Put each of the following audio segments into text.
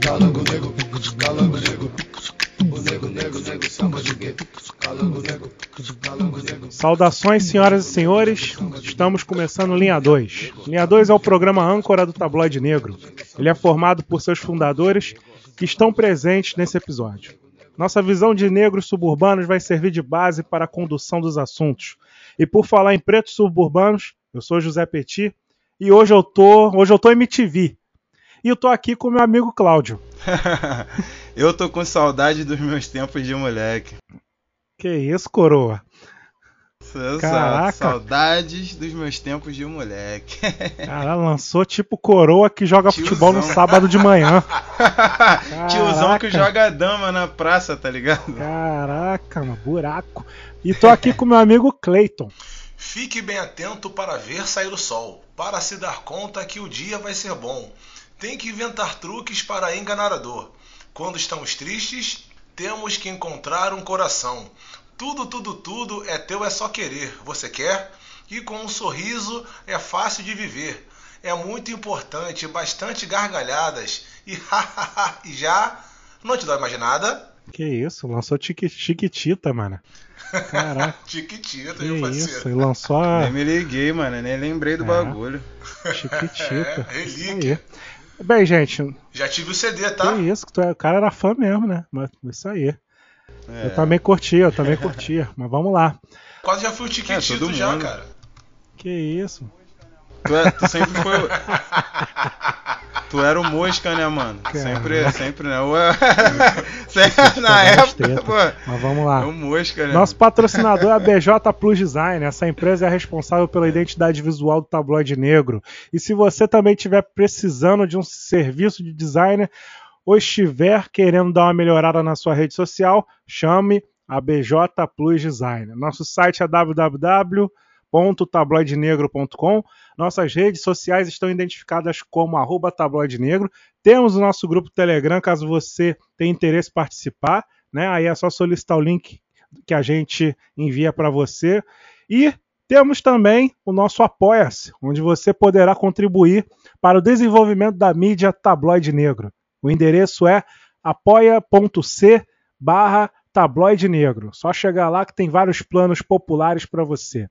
Calango negro, calango negro. O nego, nego, nego, chama de quê? Calango negro, calango negro. Saudações, senhoras e senhores. Estamos começando Linha 2. Linha 2 é o programa âncora do Tabloide Negro. Ele é formado por seus fundadores que estão presentes nesse episódio. Nossa visão de negros suburbanos vai servir de base para a condução dos assuntos. E por falar em pretos suburbanos, eu sou José Petit e hoje eu tô, hoje eu tô MTV. E eu tô aqui com meu amigo Cláudio. eu tô com saudade dos meus tempos de moleque. Que isso, coroa? Caraca. saudades dos meus tempos de moleque. Cara, lançou tipo coroa que joga Tiozão. futebol no sábado de manhã. Tiozão que Caraca. joga dama na praça, tá ligado? Caraca, mano, buraco. E tô aqui com meu amigo Clayton. Fique bem atento para ver sair o sol, para se dar conta que o dia vai ser bom. Tem que inventar truques para enganar a dor. Quando estamos tristes, temos que encontrar um coração. Tudo, tudo, tudo é teu, é só querer. Você quer? E com um sorriso é fácil de viver. É muito importante, bastante gargalhadas. E hahaha, e já não te dói mais nada? Que isso, lançou Chiqui- Chiquitita, mano. Caraca, Tiquitita, que meu isso. parceiro. Ele lançou a Nem me liguei, mano, nem lembrei do É. bagulho. Chiquitita. É, Isso relíquia. Bem, gente, Já tive o CD, tá? que isso, que tu é- o cara era fã mesmo, né? Mas isso aí. É. Eu também curtia, eu também curtia. Mas vamos lá. Quase já fui o É, Tiquitito todo já, mundo. cara. Que isso. Tu, é- tu sempre foi. o- Tu era o mosca, né, mano? Cara. Sempre, sempre, né? Sempre, na época, pô. Mas vamos lá. É o mosca, né? Nosso patrocinador é a BJ Plus Design. Essa empresa é responsável pela identidade visual do tabloide negro. E se você também estiver precisando de um serviço de designer ou estiver querendo dar uma melhorada na sua rede social, chame a BJ Plus Design. Nosso site é www.tabloidenegro.com. Nossas redes sociais estão identificadas como arroba tabloide negro. Temos o nosso grupo Telegram, caso você tenha interesse em participar. Né? Aí é só solicitar o link que a gente envia para você. E temos também o nosso Apoia-se, onde você poderá contribuir para o desenvolvimento da mídia Tabloide Negro. O endereço é apoia.c barra tabloide negro. Só chegar lá que tem vários planos populares para você.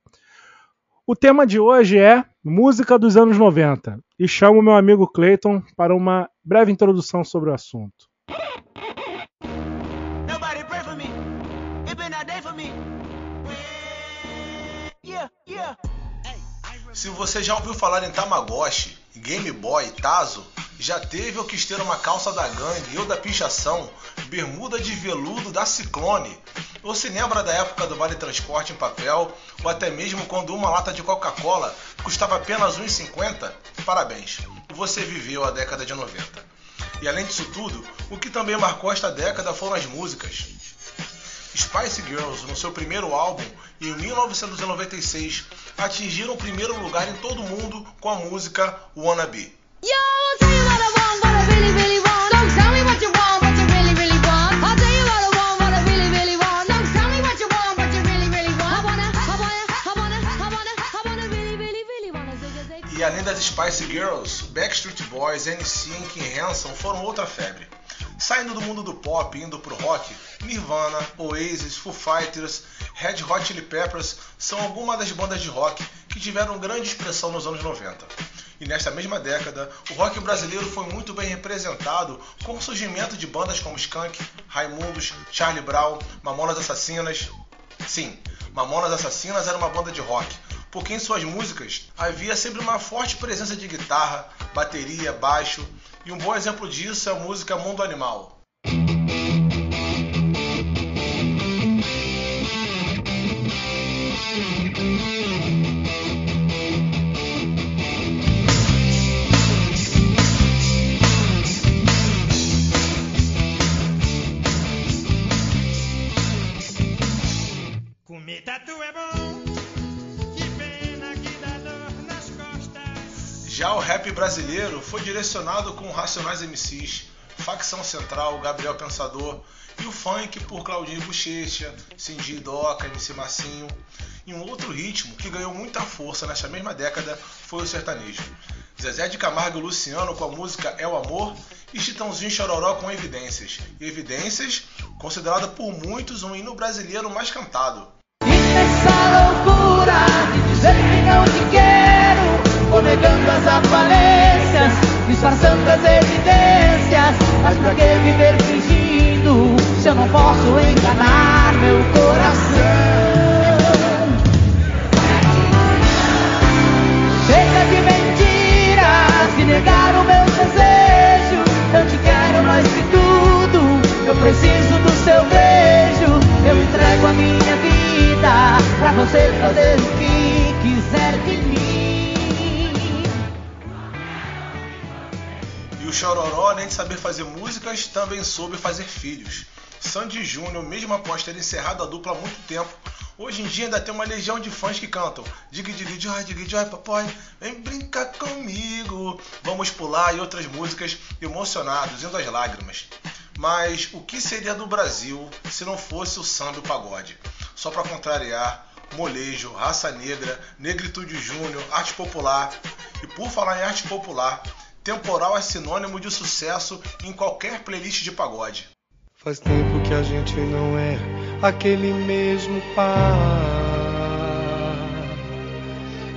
O tema de hoje é música dos anos 90 e chamo meu amigo Clayton para uma breve introdução sobre o assunto. Se você já ouviu falar em Tamagotchi, Game Boy, Tazo, já teve ou quis ter uma calça da gangue ou da pichação, bermuda de veludo da Ciclone, ou se lembra da época do Vale Transporte em papel, ou até mesmo quando uma lata de Coca-Cola custava apenas R$ 1,50, parabéns, você viveu a década de 90. E além disso tudo, o que também marcou esta década foram as músicas. Spice Girls, no seu primeiro álbum, em 1996, atingiram o primeiro lugar em todo o mundo com a música Wanna Be. E além das Spice Girls, Backstreet Boys, NSYNC e Hanson foram outra febre. Saindo do mundo do pop e indo pro rock, Nirvana, Oasis, Foo Fighters, Red Hot Chili Peppers são algumas das bandas de rock que tiveram grande expressão nos anos 90. E nesta mesma década, o rock brasileiro foi muito bem representado com o surgimento de bandas como Skank, Raimundos, Charlie Brown, Mamonas Assassinas. Sim, Mamonas Assassinas era uma banda de rock, porque em suas músicas havia sempre uma forte presença de guitarra, bateria, baixo, e um bom exemplo disso é a música Mundo Animal. Rap brasileiro foi direcionado com Racionais MCs, Facção Central, Gabriel Pensador e o funk por Claudinho Bochecha, Cindy Doca, MC Massinho. E um outro ritmo que ganhou muita força nesta mesma década foi o sertanejo. Zezé de Camargo e Luciano com a música É o Amor e Chitãozinho Chororó com Evidências. Evidências, considerado por muitos um hino brasileiro mais cantado. Essa loucura de dizer que não te Negando as aparências, disfarçando as evidências. Mas pra que viver fingindo se eu não posso enganar meu coração? Chega de mentiras e negar o meu desejo. Eu te quero mais que tudo, eu preciso do seu beijo. Eu entrego a minha vida pra você fazer E o Chororó, além de saber fazer músicas, também soube fazer filhos. Sandy Júnior, mesmo após ter encerrado a dupla há muito tempo, hoje em dia ainda tem uma legião de fãs que cantam Dig Dig Joy, Dig Joy, papai, vem brincar comigo, vamos pular e outras músicas emocionados, indo às lágrimas. Mas o que seria do Brasil se não fosse o samba e o pagode? Só para contrariar, molejo, raça negra, negritude júnior, arte popular. E por falar em arte popular, temporal é sinônimo de sucesso em qualquer playlist de pagode. Faz tempo que a gente não é aquele mesmo par.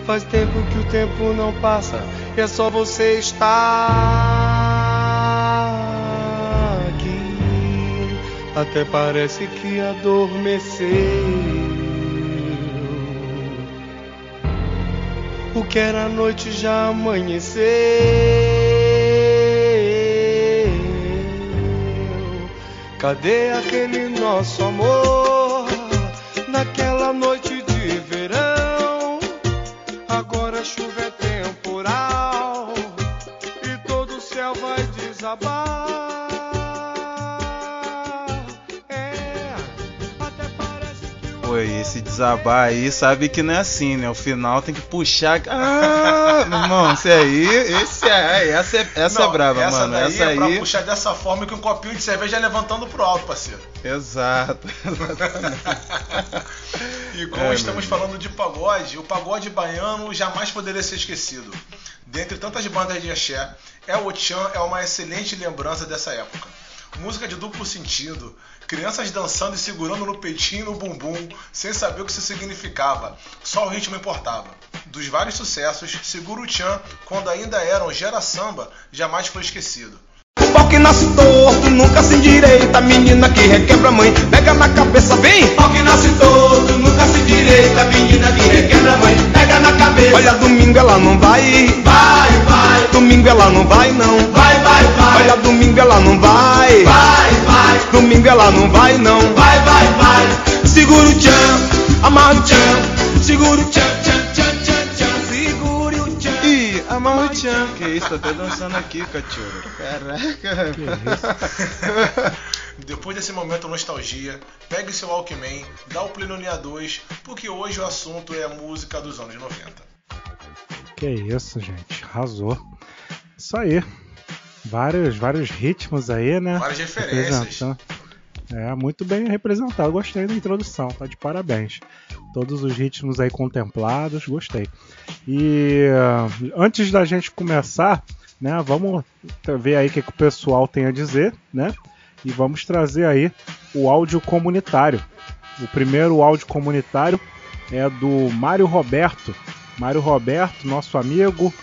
Faz tempo que o tempo não passa e é só você estar aqui. Até parece que adormeceu. O que era noite já amanheceu. Cadê aquele nosso amor desabar aí, sabe que não é assim, né? O final tem que puxar. Ah, meu irmão, esse aí, esse é. Essa é, essa é Não, brava, essa mano. Essa é pra aí. puxar dessa forma que um copinho de cerveja é levantando pro alto, parceiro. Exato. E como É, estamos falando de pagode, o pagode baiano jamais poderia ser esquecido. Dentre tantas bandas de axé, El Ochan é uma excelente lembrança dessa época. Música de duplo sentido, crianças dançando e segurando no peitinho e no bumbum, sem saber o que isso significava, só o ritmo importava. Dos vários sucessos, Seguro o Chan, quando ainda eram gera samba, jamais foi esquecido. O pau que nasce torto, nunca se endireita. Menina que requebra mãe, pega na cabeça, vem. Pau que nasce torto, nunca se endireita. Menina que requebra mãe, na cabeça. Olha, domingo ela não vai. Vai, vai. Domingo ela não vai, não. Vai, vai, vai. Olha, domingo ela não vai. Vai, vai. Domingo ela não vai, não. Vai, vai, vai. Segura o tchan, amarra o tchan. Segura o tchan, tchan, tchan, tchan, tchan. Segure o tchan. Ih, a Maruchan. Que isso, tô até dançando aqui, cachorro. Caraca. Depois desse momento nostalgia, pegue seu Walkman, dá o play no Nia 2, porque hoje o assunto é a música dos anos 90. Que isso, gente. Arrasou. Isso aí. Vários, vários ritmos aí, né? Várias referências. É, muito bem representado. Gostei da introdução, tá de parabéns. Todos os ritmos aí contemplados, gostei. E ah, antes da gente começar, né, vamos ver aí o que, que o pessoal tem a dizer, né? E vamos trazer aí o áudio comunitário. O primeiro áudio comunitário é do Mário Roberto. Mário Roberto, nosso amigo,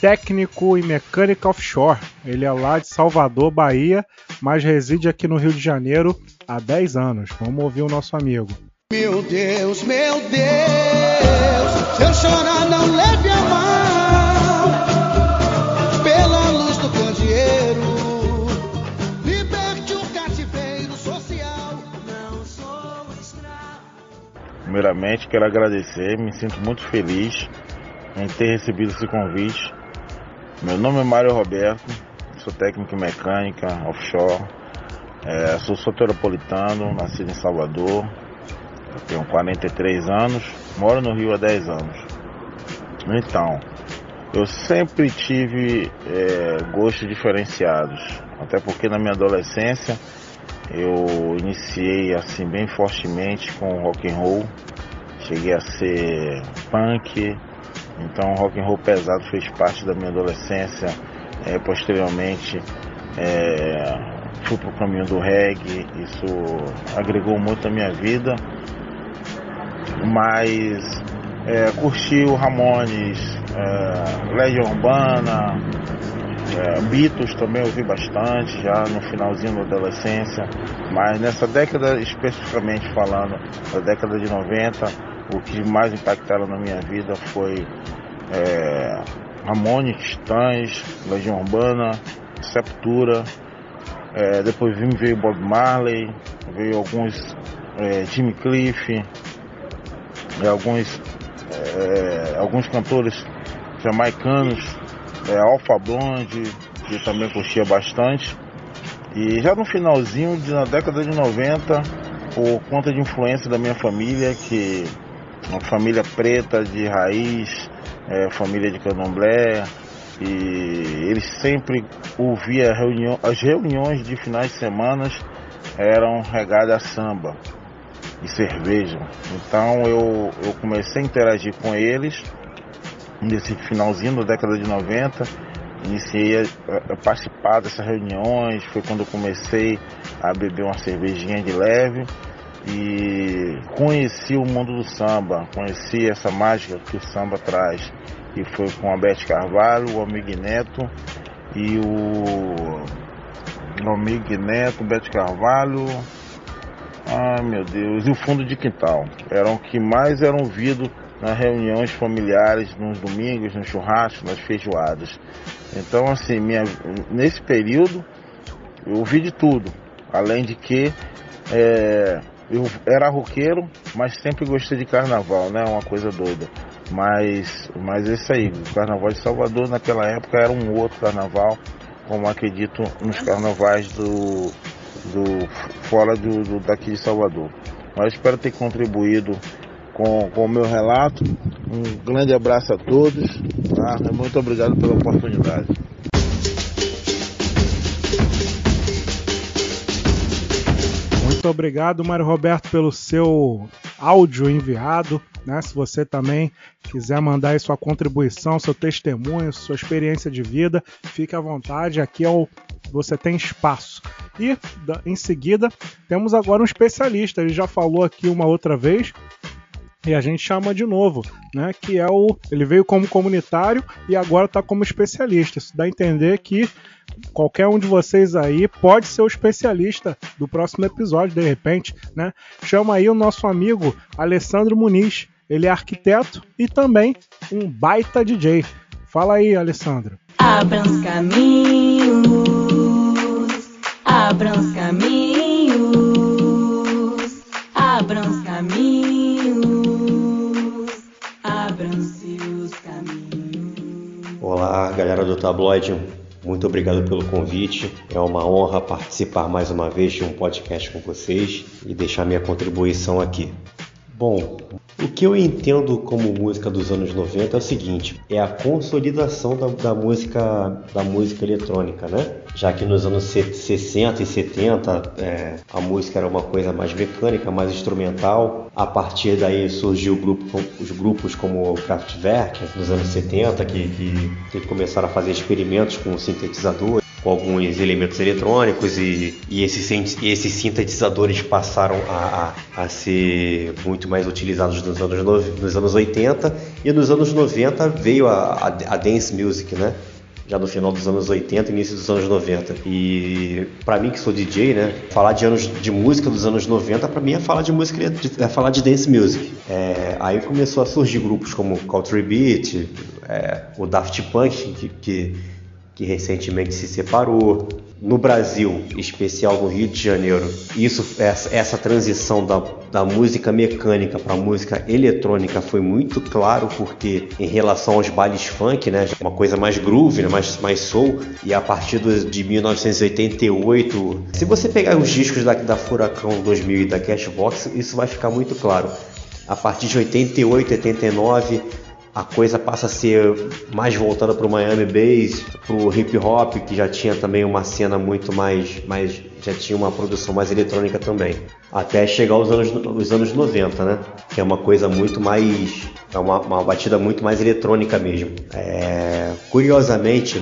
técnico e mecânica offshore. Ele é lá de Salvador, Bahia, mas reside aqui no Rio de Janeiro há 10 anos. Vamos ouvir o nosso amigo. Meu Deus, meu Deus, se eu chorar não leve a mão Primeiramente, quero agradecer, me sinto muito feliz em ter recebido esse convite. Meu nome é Mário Roberto, sou técnico em mecânica offshore, é, sou soteropolitano, nascido em Salvador, tenho 43 anos, moro no Rio há 10 anos. Então, eu sempre tive é, gostos diferenciados, até porque na minha adolescência eu iniciei assim bem fortemente com rock and roll, cheguei a ser punk, então rock and roll pesado fez parte da minha adolescência. É, posteriormente é, fui pro caminho do reggae, isso agregou muito a minha vida, mas é, curti o Ramones, é, Legião Urbana, é, Beatles também ouvi bastante, já no finalzinho da adolescência, mas nessa década, especificamente falando, da década de 90, o que mais impactaram na minha vida foi é, Ramones, Titãs, Legião Urbana, Septura, é, depois veio Bob Marley, veio alguns é, Jimmy Cliff, alguns, é, alguns cantores jamaicanos, é, Alpha Blonde, que também curtia bastante. E já no finalzinho, de, na década de 90, por conta de influência da minha família, que uma família preta de raiz, é, família de candomblé, e eles sempre ouviam a reunião, as reuniões de finais de semana eram regadas a samba e cerveja. Então eu, eu comecei a interagir com eles nesse finalzinho da década de 90. Iniciei a, a participar dessas reuniões, foi quando eu comecei a beber uma cervejinha de leve e conheci o mundo do samba, conheci essa mágica que o samba traz. E foi com a Beth Carvalho, o Amigo Neto e o, o Amigo Neto, Beth Carvalho, Ai meu Deus, e o fundo de quintal. Eram que mais eram ouvidos nas reuniões familiares, nos domingos, nos churrascos, nas feijoadas. Então assim, minha, nesse período eu ouvi de tudo. Além de que é, eu era roqueiro, mas sempre gostei de carnaval, né? Uma coisa doida. Mas, mas é isso aí, o carnaval de Salvador naquela época era um outro carnaval, como acredito nos carnavais do, do fora do, do- daqui de Salvador. Mas espero ter contribuído com, com o meu relato. Um grande abraço a todos. Tá? Muito obrigado pela oportunidade. Muito obrigado, Mário Roberto, pelo seu áudio enviado. Né? Se você também quiser mandar aí sua contribuição, seu testemunho, sua experiência de vida, fique à vontade. Aqui é o você tem espaço. E em seguida temos agora um especialista. Ele já falou aqui uma outra vez e a gente chama de novo, né? Que é o ele veio como comunitário e agora está como especialista. Isso dá a entender que qualquer um de vocês aí pode ser o especialista do próximo episódio, de repente, né? Chama aí o nosso amigo Alessandro Muniz. Ele é arquiteto e também um baita DJ. Fala aí, Alessandro. Abram os caminhos, abram os caminhos, Olá, galera do Tabloide. Muito obrigado pelo convite. É uma honra participar mais uma vez de um podcast com vocês e deixar minha contribuição aqui. Bom, o que eu entendo como música dos anos 90 é o seguinte: é a consolidação da, da música da música eletrônica, né? Já que nos anos se- 60 e 70 é, a música era uma coisa mais mecânica, mais instrumental. A partir daí surgiu grupo, os grupos como o Kraftwerk nos anos 70 que, que, que começaram a fazer experimentos com sintetizador com alguns elementos eletrônicos e, e esses, e esses sintetizadores passaram a, a, a ser muito mais utilizados nos anos, no- nos anos 80 e nos anos 90 veio a, a, a dance music, né? Já no final dos anos 80 início dos anos 90. E para mim que sou DJ, né, falar de anos de música dos anos 90 para mim é falar de música é falar de dance music. É, aí começou a surgir grupos como Country Beat, é, o Daft Punk que, que que recentemente se separou. No Brasil, especial no Rio de Janeiro, isso, essa, essa transição da, da música mecânica para música eletrônica foi muito claro, porque em relação aos bailes funk, né, uma coisa mais groove, né, mais, mais soul, e a partir do, de 1988, se você pegar os discos da, da Furacão 2000 e da Cashbox, isso vai ficar muito claro. A partir de 88, 89, a coisa passa a ser mais voltada para o Miami Bass, para o hip hop, que já tinha também uma cena muito mais, mais já tinha uma produção mais eletrônica também. Até chegar aos anos, os anos 90, né? Que é uma coisa muito mais. É uma, uma batida muito mais eletrônica mesmo. É, curiosamente,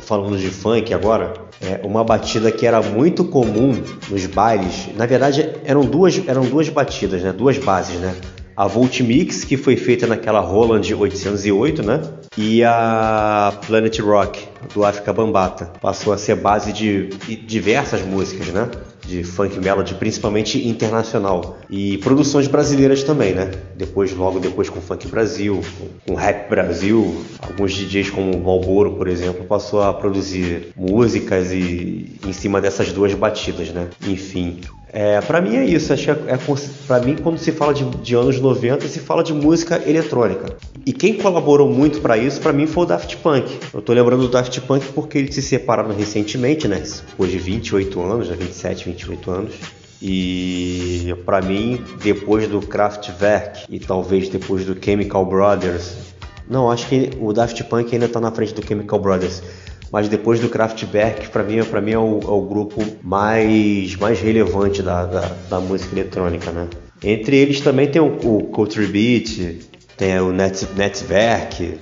falando de funk agora, é, uma batida que era muito comum nos bailes. Na verdade, eram duas, eram duas batidas, né? Duas bases, né? A Voltimix, que foi feita naquela Roland 808, né? E a Planet Rock, do África Bambata. Passou a ser base de diversas músicas, né? De funk melody, principalmente internacional. E produções brasileiras também, né? Depois, logo depois com Funk Brasil, com Rap Brasil. Alguns DJs como Malboro, por exemplo, passou a produzir músicas e em cima dessas duas batidas, né? Enfim, é, para mim é isso. Acho que é, é, para mim quando se fala de, de, anos 90 se fala de música eletrônica. E quem colaborou muito para isso, para mim foi o Daft Punk. Eu tô lembrando do Daft Punk porque eles se separaram recentemente, né? Depois de 28 anos, já 27, 28 anos. E para mim, depois do Kraftwerk e talvez depois do Chemical Brothers, não, acho que o Daft Punk ainda tá na frente do Chemical Brothers mas depois do Kraftwerk, para mim, pra mim é, o, é o grupo mais, mais relevante da, da, da, música eletrônica, né? Entre eles também tem o, o Culture Beat, tem o Net, Netzwerk.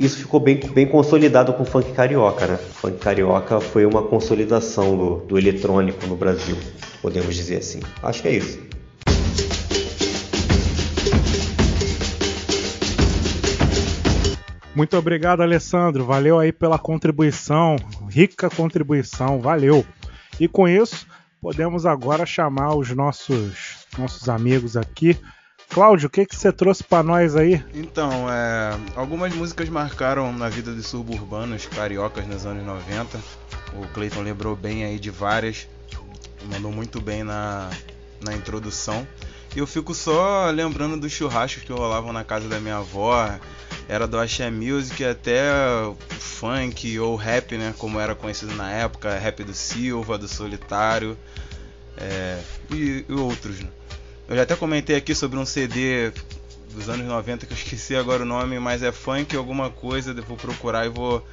Isso ficou bem, bem consolidado com o funk carioca, né? O funk carioca foi uma consolidação do, do eletrônico no Brasil, podemos dizer assim. Acho que é isso. Muito obrigado, Alessandro. Valeu aí pela contribuição, rica contribuição, valeu. E com isso, podemos agora chamar os nossos nossos amigos aqui. Cláudio, o que, que você trouxe para nós aí? Então, é, algumas músicas marcaram na vida dos suburbanos cariocas nos anos 90. O Clayton lembrou bem aí de várias, mandou muito bem na, na introdução. E eu fico só lembrando dos churrascos que rolavam na casa da minha avó. Era do Axé Music até funk ou rap, né? Como era conhecido na época. Rap do Silva, do Solitário é, e, e, outros. Né? Eu já até comentei aqui sobre um CD dos anos 90 que eu esqueci agora o nome, mas é funk alguma coisa. Eu vou procurar e vou,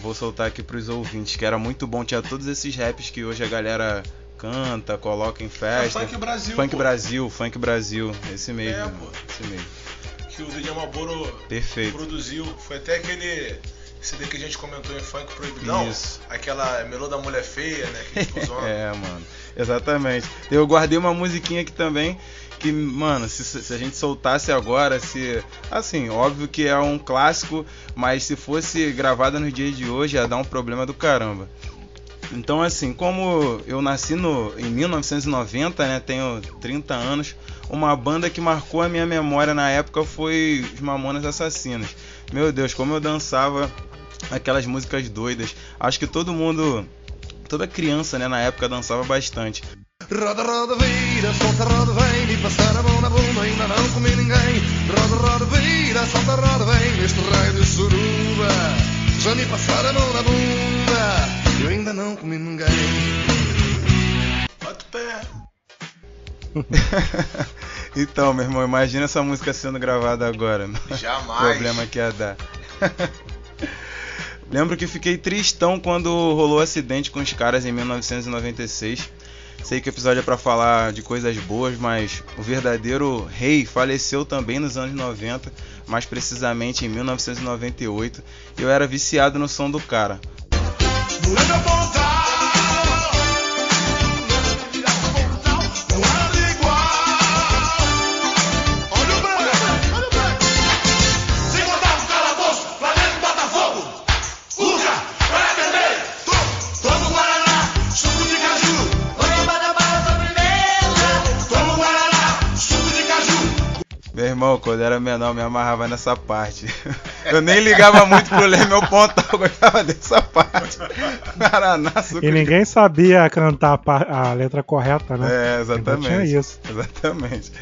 vou soltar aqui para os ouvintes. Que era muito bom. Tinha todos esses raps que hoje a galera canta, coloca em festa. É Funk Brasil. Funk pô. Brasil, Funk Brasil, esse mesmo. É, pô. Esse mesmo. Que o DJ Malboro Perfeito. produziu. Foi até aquele CD que a gente comentou em Funk Proibidão. Isso. Aquela Melô da Mulher Feia, né? Que é, mano. Exatamente. Eu guardei uma musiquinha aqui também que, mano, se, se, a gente soltasse agora, se. Assim, óbvio que é um clássico, mas se fosse gravada nos dias de hoje, ia dar um problema do caramba. Então, assim, como eu nasci no, em 1990, né, tenho 30 anos, uma banda que marcou a minha memória na época foi os Mamonas Assassinos. Meu Deus, como eu dançava aquelas músicas doidas. Acho que todo mundo, toda criança, né, na época dançava bastante. Roda, roda, vira, solta, roda, vem Me passar a mão na bunda, ainda não comi ninguém Roda, roda, vira, solta, roda, vem Neste raio de suruba Já me passaram a mão na bunda eu ainda não comi ninguém. Bota o pé. então, meu irmão, imagina essa música sendo gravada agora. Jamais. O problema que ia dar. Lembro que fiquei tristão quando rolou o acidente com os caras em 1996. Sei que o episódio é para falar de coisas boas, mas o verdadeiro rei faleceu também nos anos 90, mais precisamente em 1998. E eu era viciado no som do cara. Mulher pontal, irmão, quando era menor, me amarrava nessa parte. Eu nem ligava muito pro ler meu ponto, eu gostava dessa parte. Suco E ninguém sabia cantar a, a letra correta, né? É, Então exatamente. tinha isso. Exatamente.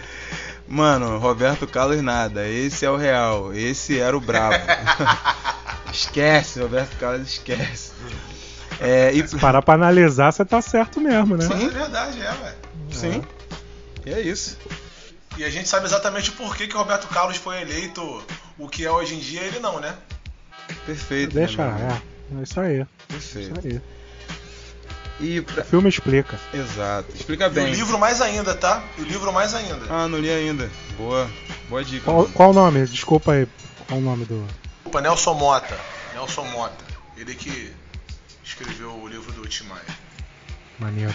Mano, Roberto Carlos nada. Esse é o real. Esse era o brabo. esquece, Roberto Carlos esquece. É, e... Se parar pra analisar, você tá certo mesmo, né? Mas é verdade, é, velho. Sim. E é isso. E a gente sabe exatamente o porquê que o Roberto Carlos foi eleito o que é hoje em dia, ele não, né? Perfeito. Deixa, meu irmão. é. É isso aí. Perfeito. Isso aí. E O pra... filme explica. Exato. Explica E o bem. livro mais ainda, tá? E o livro mais ainda. Ah, não li ainda. Boa. Boa dica. Qual, o nome? Desculpa aí. Qual o nome do. Opa, Nelson Mota. Nelson Mota. Ele que escreveu o livro do Tim Maia. Maneiro.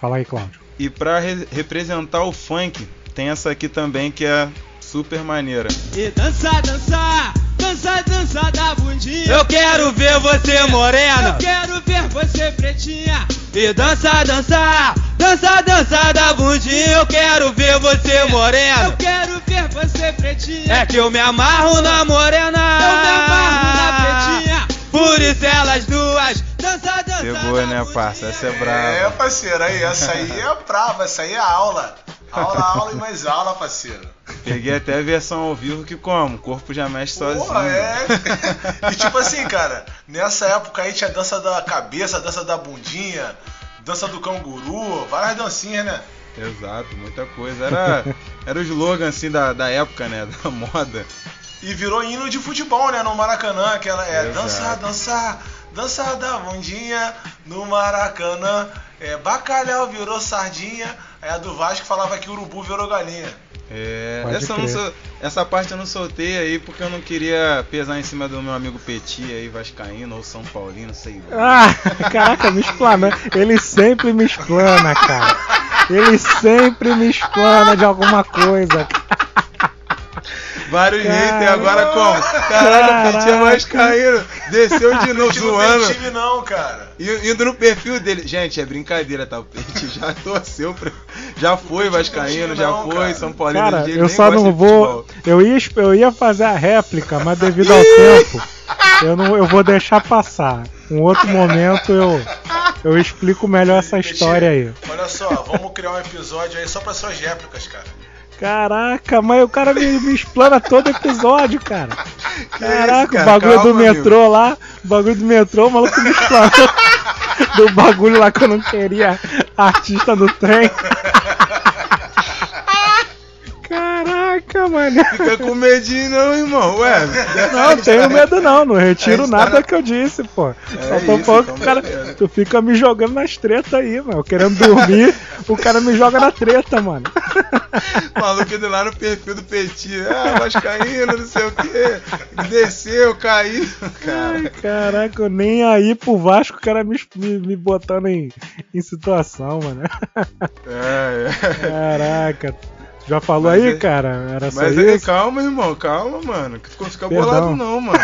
Fala aí, Cláudio. E pra re- representar o funk, tem essa aqui também que é super maneira. E dança, dança, dança, dança da bundinha. Eu quero ver você morena. Eu quero ver você pretinha. E dança, dança, dança, dança da bundinha. Eu quero ver você morena. Eu quero ver você pretinha. É que eu me amarro na morena. Eu me amarro na pretinha. Por isso elas duas dança, dança. Pegou, né, parça? Essa é É, brava. parceiro, aí, essa aí é brava, essa aí é aula. Aula, aula e mais aula, parceiro. Peguei até a versão ao vivo que como? O corpo já mexe sozinho. Porra, é. E tipo assim, cara, nessa época aí tinha dança da cabeça, dança da bundinha, dança do canguru, várias dancinhas, né? Exato, muita coisa. Era, era o slogan assim da, da época, né? Da moda. E virou hino de futebol, né? No Maracanã, que ela é Exato. dança, dança, dança da bundinha no Maracanã. É, bacalhau virou sardinha. Aí a do Vasco falava que urubu virou galinha. É, Pode essa, não essa parte eu não soltei aí porque eu não queria pesar em cima do meu amigo Petit aí, Vascaíno ou São Paulino, sei lá. Ah, caraca, me explana. Ele sempre me explana, cara. Ele sempre me explana de alguma coisa. Vários Cara- haters agora como? Caraca, Caraca. Petit é Vascaíno, desceu de novo não zoando. tem time não, cara. E- Indo no perfil dele. Gente, é brincadeira, tá? O Petit já torceu, pra... já foi Vascaíno, já não, foi cara. São Paulino. Cara, eu só não vou. Eu ia, eu ia fazer a réplica, mas devido ao tempo, eu, não, eu vou deixar passar. Um outro momento eu, eu explico melhor essa história aí. Olha só, vamos criar um episódio aí só pra suas réplicas, cara. Caraca, mas o cara me, me explana todo episódio, cara. Caraca, cara? o bagulho Calma, do metrô lá, o bagulho do metrô, o maluco me explana. do bagulho lá que eu não queria artista do trem. Caraca, mano. Fica com medinho não, irmão. Ué, Não, tenho medo não, não retiro tá nada na- que eu disse, pô. Só É tô isso, falando então que o cara, beleza. tu fica me jogando nas tretas aí, mano. Querendo dormir, o cara me joga na treta, mano. Maluco indo lá no perfil do Petit. Ah, Vascaíno, não sei o que. Desceu, caiu. Ai, Cara, caraca, eu nem aí pro Vasco o cara me, me, me botando em, em situação, mano. é, é. Caraca. Já falou Mas aí, é- cara? Era só Mas aí, isso? calma, irmão, calma, mano. Que ficou fica Perdão. bolado não, mano.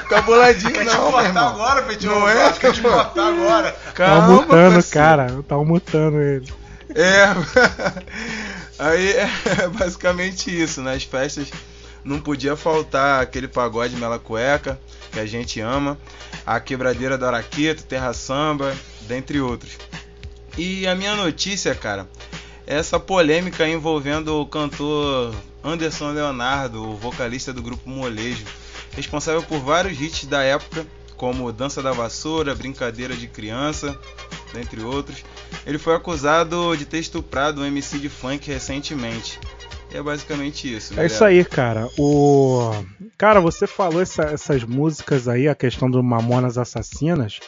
Fica boladinho Quer te não, botar irmão. agora, Petit? Não é, Quer te botar agora. Tá Calma, mutando, parceiro. cara. Tá mutando ele. É. Aí é basicamente isso, nas festas não podia faltar aquele pagode mela cueca que a gente ama, a quebradeira do Araqueto, Terra Samba, dentre outros. E a minha notícia, cara, é essa polêmica envolvendo o cantor Anderson Leonardo, o vocalista do grupo Molejo, responsável por vários hits da época, como Dança da Vassoura, Brincadeira de Criança, dentre outros. Ele foi acusado de ter estuprado um MC de funk recentemente. E é basicamente isso. É isso aí, cara. O cara, você falou essa- essas músicas aí, a questão do Mamonas Assassinas.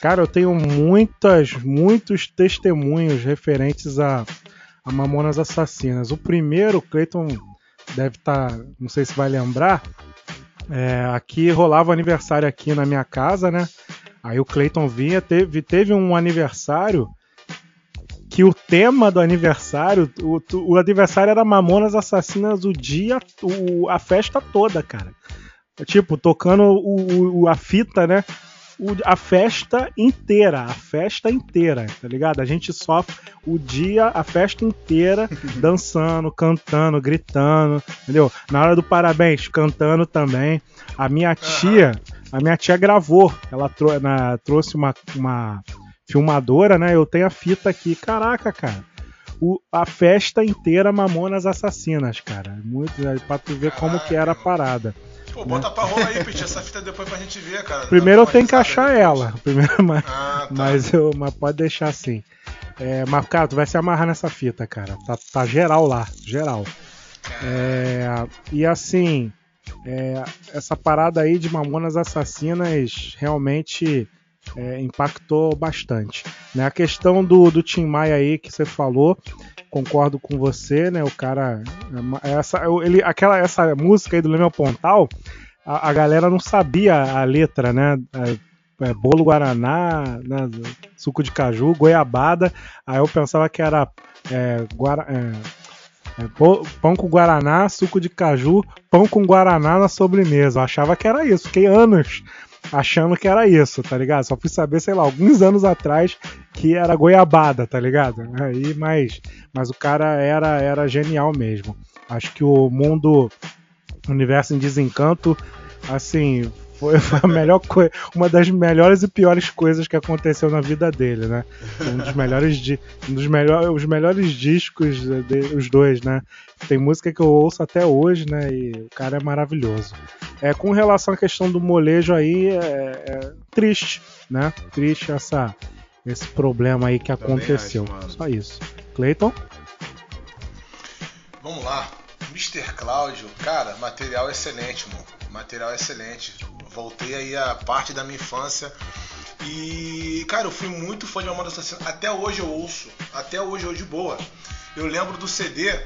Cara, eu tenho muitas, muitos testemunhos referentes a, a Mamonas Assassinas. O primeiro, o Clayton deve estar, não sei se vai lembrar. é, aqui rolava aniversário aqui na minha casa, né? Aí o Clayton vinha, teve, teve um aniversário que o tema do aniversário, o, o aniversário era Mamonas Assassinas o dia, o, a festa toda, cara. Tipo, tocando o, o- a fita, né? O- a festa inteira, a festa inteira, tá ligado? A gente sofre o dia, a festa inteira, dançando, cantando, gritando, entendeu? Na hora do parabéns, cantando também. A minha tia, a minha tia gravou, ela trou- na- trouxe uma, uma filmadora, né? Eu tenho a fita aqui. Caraca, cara. O- a festa inteira Mamonas Assassinas, cara. Muito, é, pra tu ver como que era a parada. Pô, bota pra rola aí, Petit, essa fita depois pra gente ver, cara. Primeiro eu tenho que achar ela. Primeiro, mas, Ah, tá. mas, eu, mas pode deixar assim. É, mas, cara, tu vai se amarrar nessa fita, cara. Tá, tá geral lá, geral. É, e assim, é, essa parada aí de Mamonas Assassinas realmente é, impactou bastante. Né? A questão do, do Tim Maia aí que você falou, concordo com você, né? O cara. Essa, ele, aquela, essa música aí do Leonel Pontal, a, a galera não sabia a letra, né? É, é, bolo guaraná, né, suco de caju, goiabada. Aí eu pensava que era é, guara- é, é, pão com guaraná, suco de caju, pão com guaraná na sobremesa. Eu achava que era isso. Fiquei anos achando que era isso, tá ligado? Só fui saber, sei lá, alguns anos atrás que era goiabada, tá ligado? Aí, mas, mas o cara era, era genial mesmo. Acho que o mundo, o universo em desencanto, assim, foi, foi a melhor coisa, uma das melhores e piores coisas que aconteceu na vida dele, né? Um dos melhores, di- um dos melhores, os melhores discos, de- os dois, né? Tem música que eu ouço até hoje, né? E o cara é maravilhoso. É, com relação à questão do molejo aí, é, é triste, né? Triste essa, esse problema aí que aconteceu. acho. Só isso. Cleiton? Vamos lá. Mr. Cláudio, cara, material excelente, mano. Material excelente. Voltei aí a parte da minha infância. E, cara, eu fui muito fã de Mamonas Assassinas. Até hoje eu ouço. Até hoje eu de boa. Eu lembro do CD,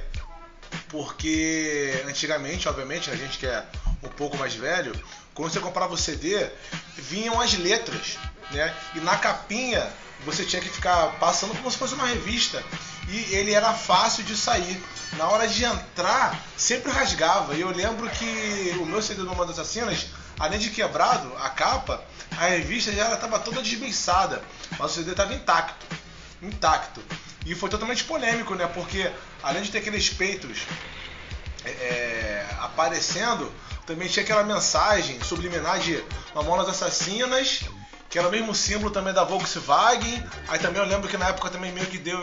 porque antigamente, obviamente, a gente que é um pouco mais velho, quando você comprava o CD, vinham as letras, né? E na capinha você tinha que ficar passando como se fosse uma revista. E ele era fácil de sair. Na hora de entrar, sempre rasgava. E eu lembro que o meu CD do Mamonas Assassinas, além de quebrado, a capa, a revista já estava toda desbeiçada. Mas o CD estava intacto. Intacto. E foi totalmente polêmico, né? Porque além de ter aqueles peitos é, é, aparecendo, também tinha aquela mensagem subliminar de Mamonas Assassinas, que era o mesmo símbolo também da Volkswagen. Aí também eu lembro que na época também meio que deu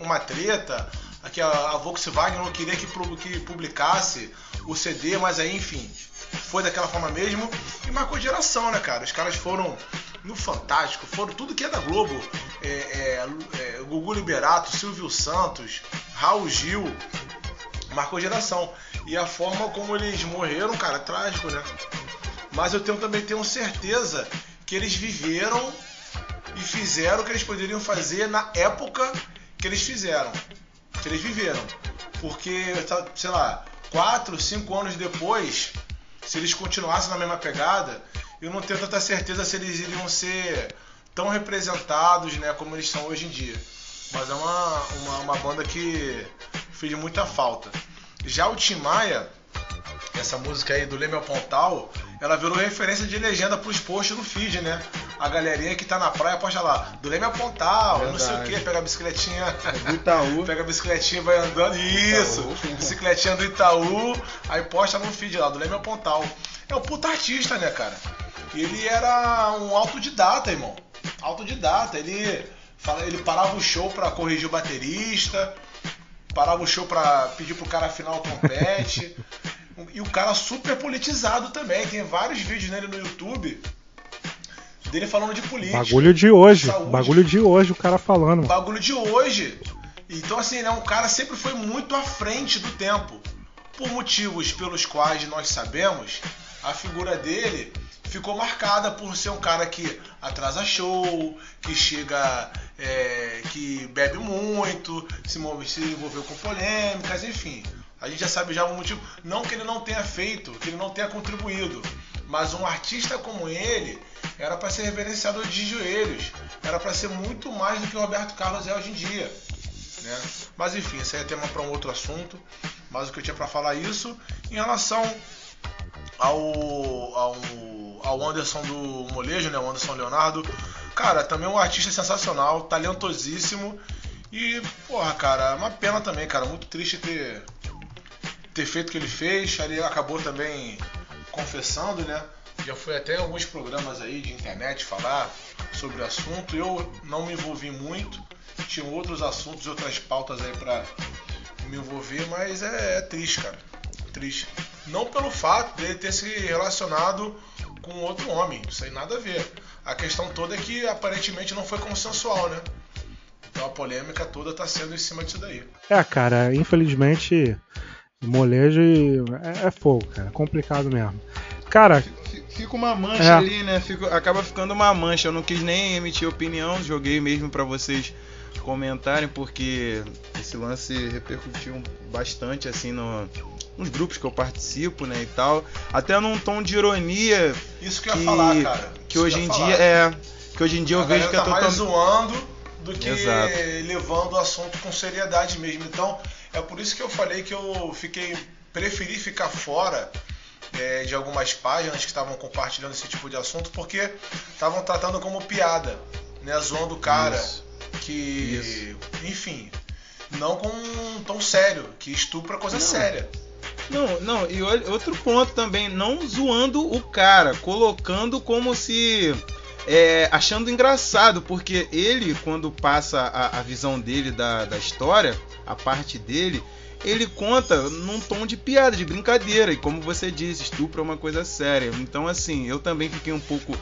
uma treta, que a, a Volkswagen não queria que, que publicasse o CD, mas aí enfim, foi daquela forma mesmo e marcou geração, né, cara? Os caras foram no Fantástico, foram tudo que é da Globo. É, é, é, Gugu Liberato, Silvio Santos, Raul Gil, marcou geração. E a forma como eles morreram, cara, é trágico, né? Mas eu tenho, também tenho certeza que eles viveram e fizeram o que eles poderiam fazer na época que eles fizeram. Eles viveram. Porque, tá, sei lá, 4, 5 anos depois, se eles continuassem na mesma pegada, eu não tenho tanta certeza se eles iriam ser tão representados né, como eles são hoje em dia. Mas é uma, uma, uma banda que fez muita falta. Já o Tim Maia, essa música aí do Leme ao Pontal, ela virou referência de legenda pros posts no feed, né? A galerinha que tá na praia posta lá, do Leme ao Pontal, não sei o que, pega a bicicletinha. Do Itaú. pega a bicicletinha e vai andando. Isso! Bicicletinha do Itaú, aí posta no feed lá, do Leme ao Pontal. É um puta artista, né, cara? Ele era um autodidata, irmão. Autodidata. Ele, fala, ele parava o show pra corrigir o baterista, parava o show pra pedir pro cara afinar o trompete. e o cara super politizado também. Tem vários vídeos nele no YouTube dele falando de política. Bagulho de hoje. saúde. Bagulho de hoje, o cara falando. Bagulho de hoje. Então, assim, ele é um cara sempre foi muito à frente do tempo. Por motivos pelos quais nós sabemos, a figura dele ficou marcada por ser um cara que atrasa show, que chega, é, que bebe muito, se, move- se envolveu com polêmicas, enfim. A gente já sabe já o motivo. Não que ele não tenha feito, que ele não tenha contribuído. Mas um artista como ele era para ser reverenciado de joelhos. Era para ser muito mais do que o Roberto Carlos é hoje em dia. Né? Mas enfim, isso aí é tema para um outro assunto. Mas o que eu tinha para falar é isso. Em relação ao, ao, ao Anderson do Molejo, né? O Anderson Leonardo. Cara, também um artista sensacional, talentosíssimo. E, porra, cara, é uma pena também, cara. Muito triste ter, ter feito o que ele fez. Ele acabou também confessando, né? Já foi até alguns programas aí de internet falar sobre o assunto. Eu não me envolvi muito. Tinha outros assuntos outras pautas aí pra me envolver, mas é, é triste, cara. Triste. Não pelo fato dele ter se relacionado com outro homem. Aí nada a ver. A questão toda é que aparentemente não foi consensual, né? Então a polêmica toda tá sendo em cima disso daí. É, cara, infelizmente, molejo é, é fogo, cara. É complicado mesmo. Cara, Fica uma mancha É. ali, né? Fica- acaba ficando uma mancha. Eu não quis nem emitir opinião, joguei mesmo pra vocês comentarem, porque esse lance repercutiu bastante assim no, nos grupos que eu participo, né, e tal, até num tom de ironia. Isso que eu ia falar, cara. Que Isso hoje que eu em ia dia falar. é que hoje em dia eu a vejo que é galera tá mais totalmente zoando do que Exato. levando o assunto com seriedade mesmo. Então, é por isso que eu falei que eu fiquei preferi ficar fora é, de algumas páginas que estavam compartilhando esse tipo de assunto porque estavam tratando como piada, né, zoando o cara Isso. que, enfim, não com um tom sério, que estupro é coisa Não. séria. Não, não, e outro ponto também, não zoando o cara, colocando como se. é, achando engraçado, porque ele, quando passa a, a visão dele da, da história, a parte dele, ele conta num tom de piada, de brincadeira, e como você disse, estupro é uma coisa séria. Então, assim, eu também fiquei um pouco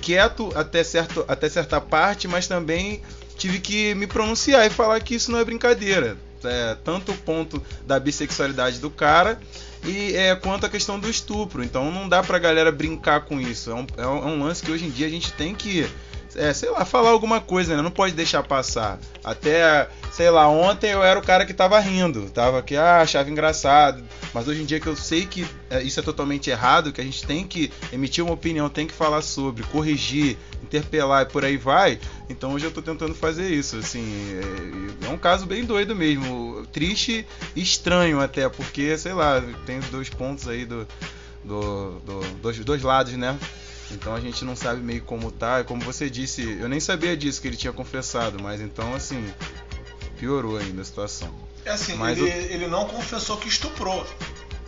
quieto até, certo, até certa parte, mas também tive que me pronunciar e falar que isso não é brincadeira. É, tanto o ponto da bissexualidade do cara e é, quanto a questão do estupro. Então não dá pra galera brincar com isso. É um, é um- é lance que hoje em dia a gente tem que, é, sei lá, falar alguma coisa, né? Não pode deixar passar. Até, sei lá, ontem eu era o cara que tava rindo, tava que ah, achava engraçado. Mas hoje em dia que eu sei que é, isso é totalmente errado, que a gente tem que emitir uma opinião, tem que falar sobre, corrigir, interpelar e por aí vai. Então hoje eu tô tentando fazer isso, assim, é, é um caso bem doido mesmo, triste e estranho até, porque, sei lá, tem os dois pontos aí do, do, do- dos dois lados, né? Então a gente não sabe meio como tá, como você disse, eu nem sabia disso que ele tinha confessado, mas então assim, piorou ainda a situação. É assim, Mas ele, ele não confessou que estuprou,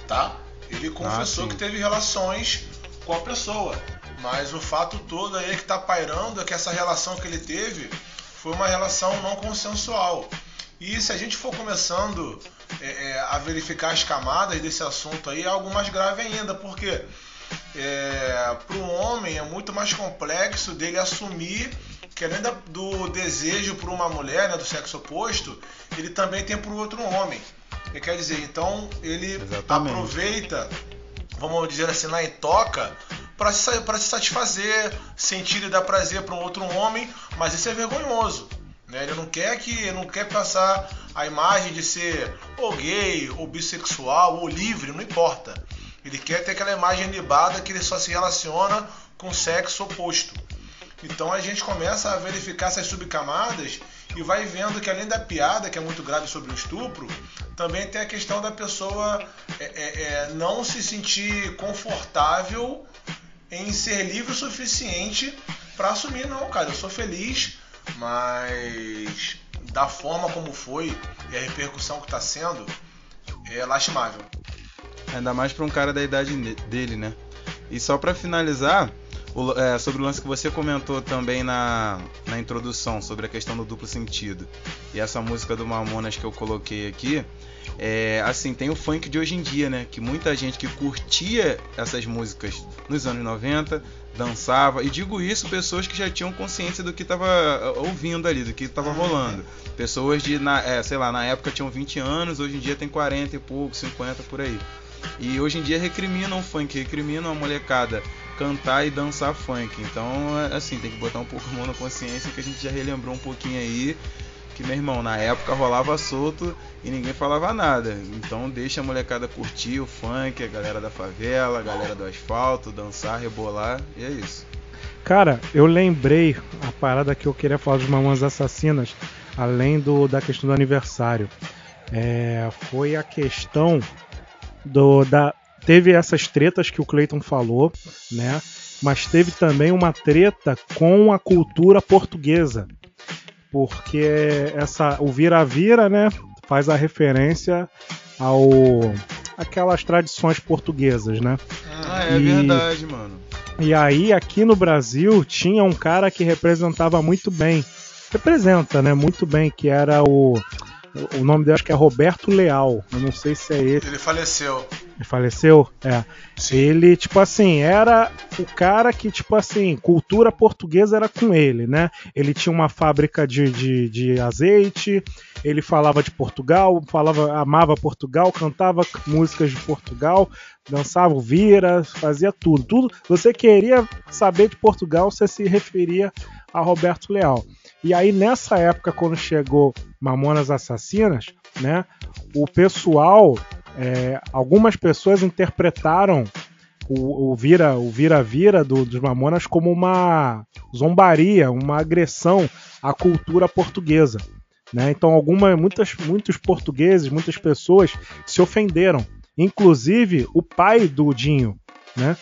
tá? Ele confessou sim. que teve relações com a pessoa. Mas o fato todo aí que tá pairando é que essa relação que ele teve foi uma relação não consensual. E se a gente for começando é, é, a verificar as camadas desse assunto aí, é algo mais grave ainda, porque para o homem é muito mais complexo dele assumir que além da- do desejo por uma mulher, né, do sexo oposto, ele também tem por outro homem. E quer dizer, então ele Exatamente. aproveita, vamos dizer assim, na toca para se, pra se satisfazer, sentir e dar prazer para um outro homem, mas isso é vergonhoso. Né? Ele não quer que ele não quer passar a imagem de ser ou gay, ou bissexual, ou livre, não importa. Ele quer ter aquela imagem libada que ele só se relaciona com o sexo oposto. Então a gente começa a verificar essas subcamadas e vai vendo que além da piada, que é muito grave sobre o estupro, também tem a questão da pessoa é, é, é, não se sentir confortável em ser livre o suficiente para assumir, não, cara, eu sou feliz, mas da forma como foi e a repercussão que está sendo, é lastimável. Ainda mais pra um cara da idade dele, né? E só pra finalizar, o- é, sobre o lance que você comentou também na, na introdução, sobre a questão do duplo sentido. E essa música do Mamonas que eu coloquei aqui, é, assim, tem o funk de hoje em dia, né? Que muita gente que curtia essas músicas nos anos 90 dançava, e digo isso, pessoas que já tinham consciência do que tava ah, ouvindo ali, do que tava rolando. Pessoas de, na, é, sei lá, na época tinham 20 anos, hoje em dia tem 40 e pouco, 50 por aí. E hoje em dia recriminam o funk, recriminam a molecada cantar e dançar funk. Então, é, assim, tem que botar um pouco a mão na consciência que a gente já relembrou um pouquinho aí. Que, meu irmão, na época rolava solto e ninguém falava nada. Então, deixa a molecada curtir o funk, a galera da favela, a galera do asfalto, dançar, rebolar, e é isso. Cara, eu lembrei a parada que eu queria falar dos Mamonas Assassinas, além do, da questão do aniversário. É, foi a questão do da teve essas tretas que o Clayton falou, né? Mas teve também uma treta com a cultura portuguesa, porque essa o vira-vira, né? Faz a referência ao aquelas tradições portuguesas, né? Ah, é E- verdade, mano. e aí, aqui no Brasil, tinha um cara que representava muito bem. Representa, né? Muito bem, que era o. O nome dele acho que é Roberto Leal. Eu não sei se é esse. Ele faleceu. Ele faleceu? É. Ele, tipo assim, era o cara que, tipo assim, cultura portuguesa era com ele, né? Ele tinha uma fábrica de, de, de azeite, ele falava de Portugal, falava, amava Portugal, cantava músicas de Portugal, dançava o vira, fazia tudo. Tudo. Você queria saber de Portugal, você se referia a Roberto Leal. E aí, nessa época, quando chegou Mamonas Assassinas, né? O pessoal é, algumas pessoas interpretaram o, vira o vira-vira do- dos Mamonas como uma zombaria, uma agressão à cultura portuguesa. Né? Então, algumas, muitas, muitos portugueses, muitas pessoas se ofenderam. Inclusive o pai do Dinho, né?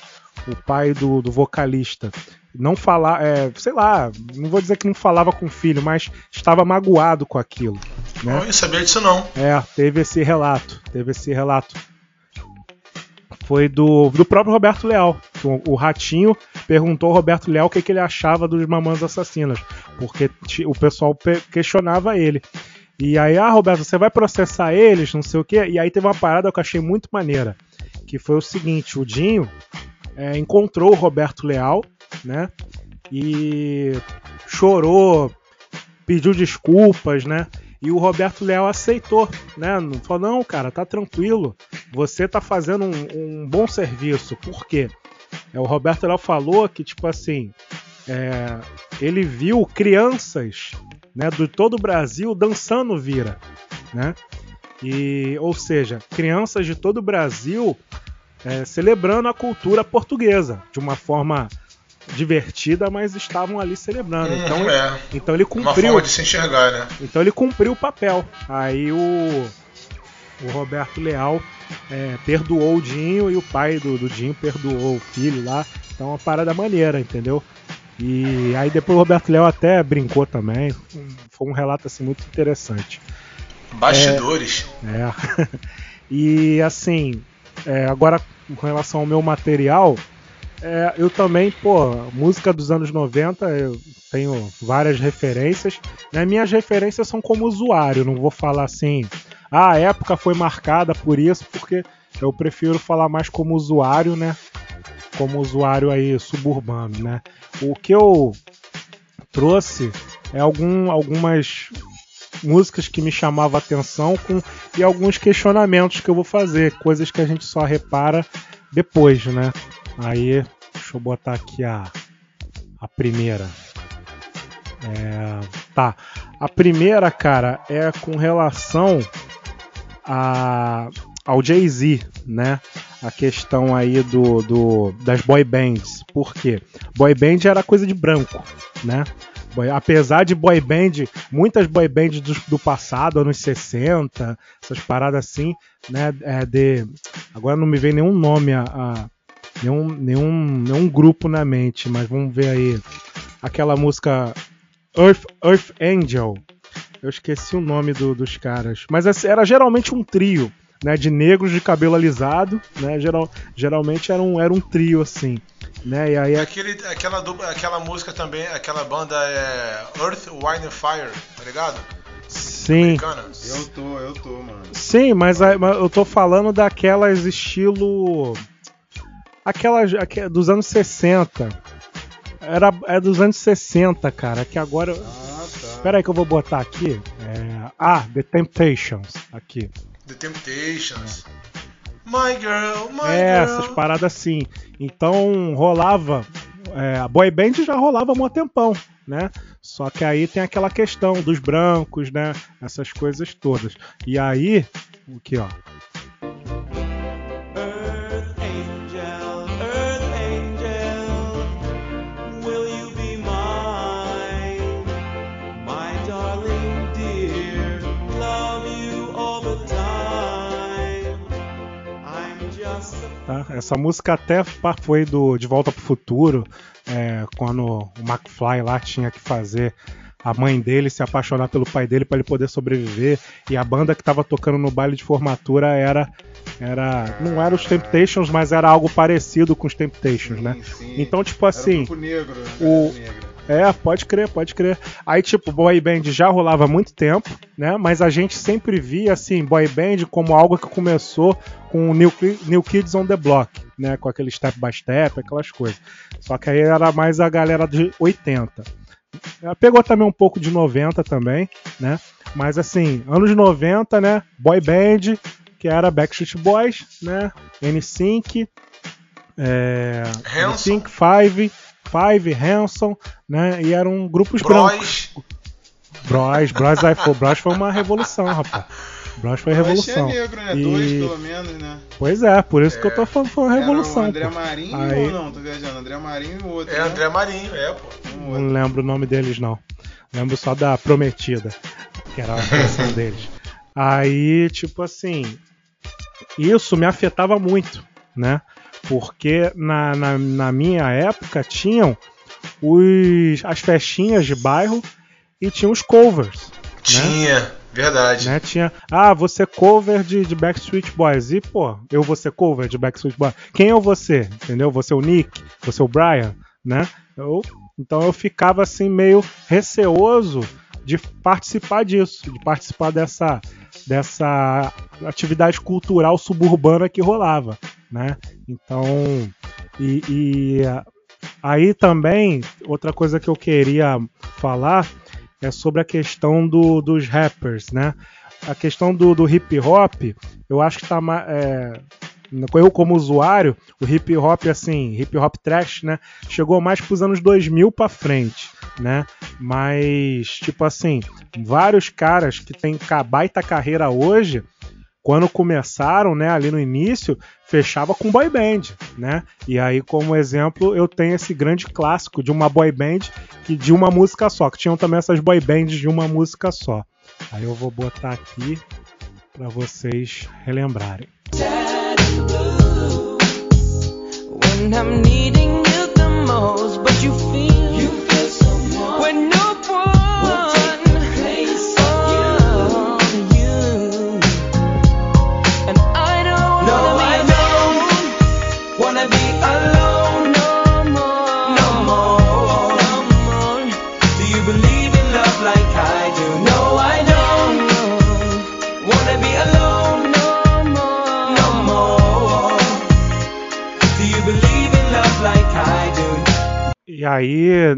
o pai do, do vocalista. Não falar, é, sei lá, não vou dizer que não falava com o filho, mas estava magoado com aquilo. Né? Não ia saber disso não. É, teve esse relato, teve esse relato. Foi do, do próprio Roberto Leal. O, o Ratinho perguntou ao Roberto Leal o que, que ele achava dos Mamãs Assassinas, porque o pessoal pe- questionava ele. E aí, ah, Roberto, você vai processar eles, não sei o quê. E aí teve uma parada que eu achei muito maneira, que foi o seguinte: o Dinho é, encontrou o Roberto Leal, né? E chorou, pediu desculpas, né? E o Roberto Leal aceitou, né? Não Falou, não, cara, tá tranquilo. Você tá fazendo um, um bom serviço. Por quê? É, o Roberto Leal falou que, tipo assim, é, ele viu crianças né, de todo o Brasil dançando vira, né? E, ou seja, crianças de todo o Brasil é, celebrando a cultura portuguesa de uma forma divertida, mas estavam ali celebrando. Hum, Então, é. então ele Uma cumpriu. forma de se enxergar, né? Então ele cumpriu o papel. Aí o, o Roberto Leal é, perdoou o Dinho e o pai do, do Dinho perdoou o filho lá. Então uma parada maneira, entendeu? E aí depois o Roberto Leal até brincou também. Foi um relato assim muito interessante. Bastidores. É. e assim, é, agora com relação ao meu material, é, eu também, pô, música dos anos 90, eu tenho várias referências. Né? Minhas referências são como usuário, não vou falar assim, ah, a época foi marcada por isso, porque eu prefiro falar mais como usuário, né? Como usuário aí suburbano, né? O que eu trouxe é algum, algumas músicas que me chamavam a atenção com, e alguns questionamentos que eu vou fazer, coisas que a gente só repara depois, né? Aí, deixa eu botar aqui a, a primeira. É, tá. A primeira, cara, é com relação a, ao Jay-Z, né? A questão aí do, do, das boy bands. Por quê? Boy band era coisa de branco, né? Boy- apesar de boy band, muitas boy bands do, do passado, anos 60, essas paradas assim, né? É de, agora não me vem nenhum nome, a, a- nenhum, nenhum, nenhum grupo na mente, mas vamos ver aí. Aquela música Earth, Earth Angel. Eu esqueci o nome do- dos caras. Mas esse era geralmente um trio, né? De negros de cabelo alisado, né? Geral, geralmente era um, era um trio assim. Né? E aí Aquele, aquela, dupla- aquela música também, aquela banda é Earth, Wine and Fire, tá ligado? Sim. Americana. Eu tô, eu tô, mano. Sim, mas, a- mas eu tô falando daquelas estilo. Aquelas aque- dos anos 60. Era é dos anos 60, cara. Que agora. Espera aí que eu vou botar aqui. É, Ah, The Temptations. Aqui. The Temptations. My girl, my É, girl. essas paradas assim. Então rolava. É, a boy band já rolava há mó tempão, né? Só que aí tem aquela questão dos brancos, né? Essas coisas todas. E aí, o que, ó? Essa música até foi do De Volta pro Futuro, é, quando o McFly lá tinha que fazer a mãe dele se apaixonar pelo pai dele para ele poder sobreviver. E a banda que tava tocando no baile de formatura era era não era os Temptations, mas era algo parecido com os Temptations, né? Então tipo assim, Grupo negro, o é, pode crer, pode crer. Aí, tipo, boy band já rolava há muito tempo, né? Mas a gente sempre via, assim, boy band como algo que começou com o New, New Kids on the Block, né? Com aquele step by step, aquelas coisas. Só que aí era mais a galera de 80. Ela Pegou também um pouco de 90 também, né? Mas assim, anos 90, né? Boy band, que era Backstreet Boys, né? NSYNC, é. NSYNC, Five, Five, Hanson, né? E eram grupos brancos. Bros. Bros, Bros, aí foi, Bros foi uma revolução, rapaz. Bronx foi revolução. tinha negro, né? E- Dois, pelo menos, né? Pois é, por isso que eu tô falando foi uma Era revolução. o André pô. Marinho Aí- ou não? Tô viajando. André Marinho e o outro. É né? André Marinho, é, pô. Não lembro o nome deles, não. Lembro só da Prometida, que era a canção deles. Aí, tipo assim, isso me afetava muito, né? Porque na, na, na minha época tinham os, as festinhas de bairro e tinha os covers. Tinha, verdade. Né? Tinha, ah, você cover de, de Backstreet Boys. E, pô, eu vou ser cover de Backstreet Boys. Quem é você? Entendeu? Você é o Nick, você é o Brian, né? Eu, então eu ficava assim meio receoso de participar disso, de participar dessa, dessa atividade cultural suburbana que rolava, né? Então, e, e, aí também outra coisa que eu queria falar é sobre a questão do- dos rappers, né? A questão do, do hip hop, eu acho que tá é, eu como usuário, o hip hop assim, hip hop trash, né, chegou mais pros anos 2000 pra frente, né? Mas tipo assim, vários caras que têm baita carreira hoje, quando começaram, né, ali no início, fechava com boy band, né? E aí, como exemplo, eu tenho esse grande clássico de uma boy band que de uma música só, que tinham também essas boy bands de uma música só. Aí eu vou botar aqui pra vocês relembrarem. When I'm needing you the most,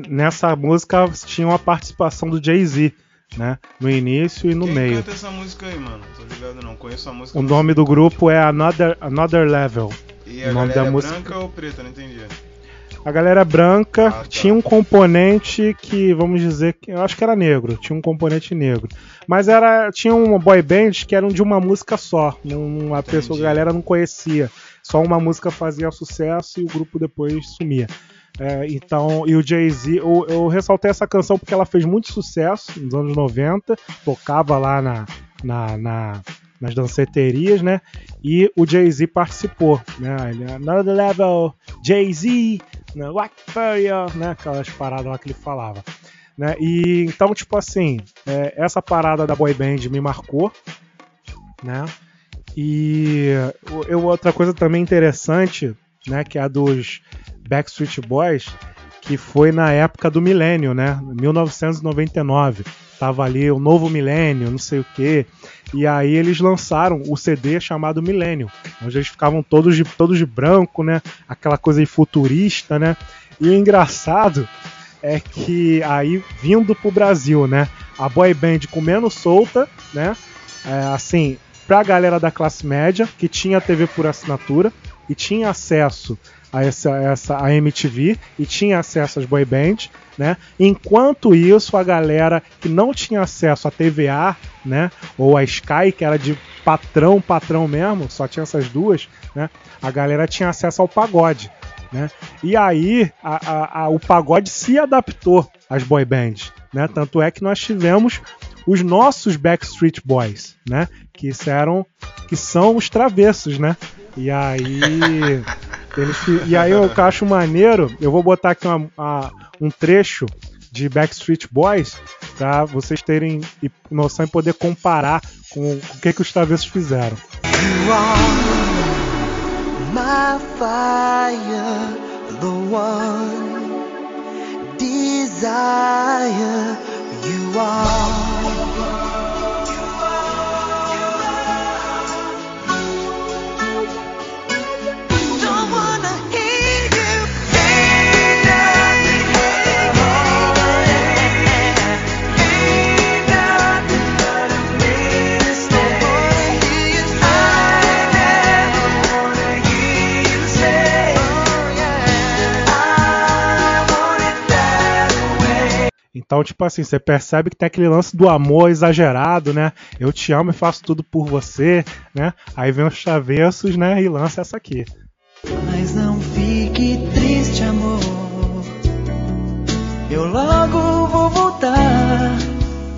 nessa música tinha uma participação do Jay-Z, né? No início e no Quem meio. canta essa música aí, mano? Tô ligado não. Conheço a música. O nome do grupo é Another, Another Level. E o a nome galera da é música. branca ou preta? Não entendi. A galera é branca Ah, tá. tinha um componente que, vamos dizer, que eu acho que era negro, tinha um componente negro. Mas era tinha uma boy band que eram de uma música só, não, a pessoa, a galera não conhecia. Só uma música fazia sucesso e o grupo depois sumia. É, então, e o Jay-Z, eu, eu ressaltei essa canção porque ela fez muito sucesso nos anos 90, tocava lá na, na, na- nas danceterias, né? E o Jay-Z participou, né? Ele, Another Level, Jay-Z, né? Rock Fire, né? Aquelas paradas lá que ele falava. Né? E então, tipo assim, é, essa parada da boy band me marcou, né? E eu, outra coisa também interessante, né? Que é a dos Backstreet Boys, que foi na época do milênio, né? 1999. Tava ali o novo milênio, não sei o quê. E aí eles lançaram o CD chamado Milênio, onde eles ficavam todos de, todos de branco, né? Aquela coisa futurista, né? E o engraçado é que aí vindo pro Brasil, né? A boy band comendo solta, né? É, assim, pra galera da classe média que tinha TV por assinatura e tinha acesso a essa, essa a MTV e tinha acesso às boy bands, né? Enquanto isso, a galera que não tinha acesso à TVA, né? Ou a Sky, que era de patrão, patrão mesmo, só tinha essas duas, né? A galera tinha acesso ao pagode, né? E aí a- a- a- o pagode se adaptou às boy bands, né? Tanto é que nós tivemos os nossos Backstreet Boys, né? Que eram, que são os travessos, né? E aí e aí eu acho maneiro, eu vou botar aqui uma- a- um trecho de Backstreet Boys para vocês terem noção e poder comparar com, com o que, que os travessos fizeram. You are my fire, the one desire. You are. Então, tipo assim, você percebe que tem aquele lance do amor exagerado, né? Eu te amo e faço tudo por você, né? Aí vem os travessos, né? E lança essa aqui. Mas não fique triste, amor. Eu logo vou voltar.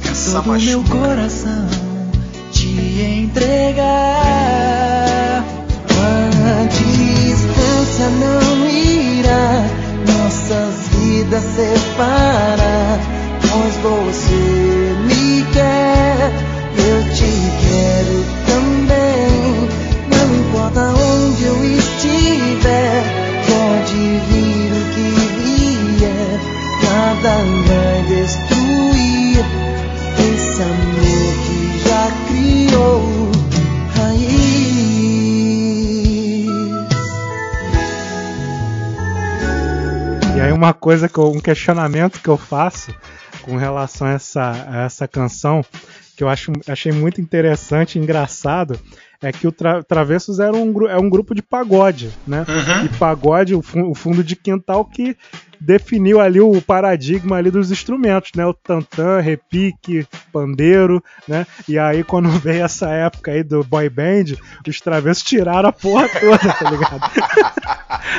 Essa Todo meu machuca. coração te entregar. A distância não irá nossas vidas separar. Você me quer, eu te quero também. Não importa onde eu estiver, pode vir o que vier, nada vai destruir esse amor que já criou. E aí uma coisa que eu, um questionamento que eu faço com relação a essa, a essa canção, que eu acho, achei muito interessante e engraçado, é que o Tra Travessos era um, é um grupo de pagode, né? E pagode, o, o fundo de quintal que definiu ali o paradigma ali dos instrumentos, né? O tantã, repique, pandeiro, né? E aí quando veio essa época aí do boy band, os travessos tiraram a porra toda, tá ligado?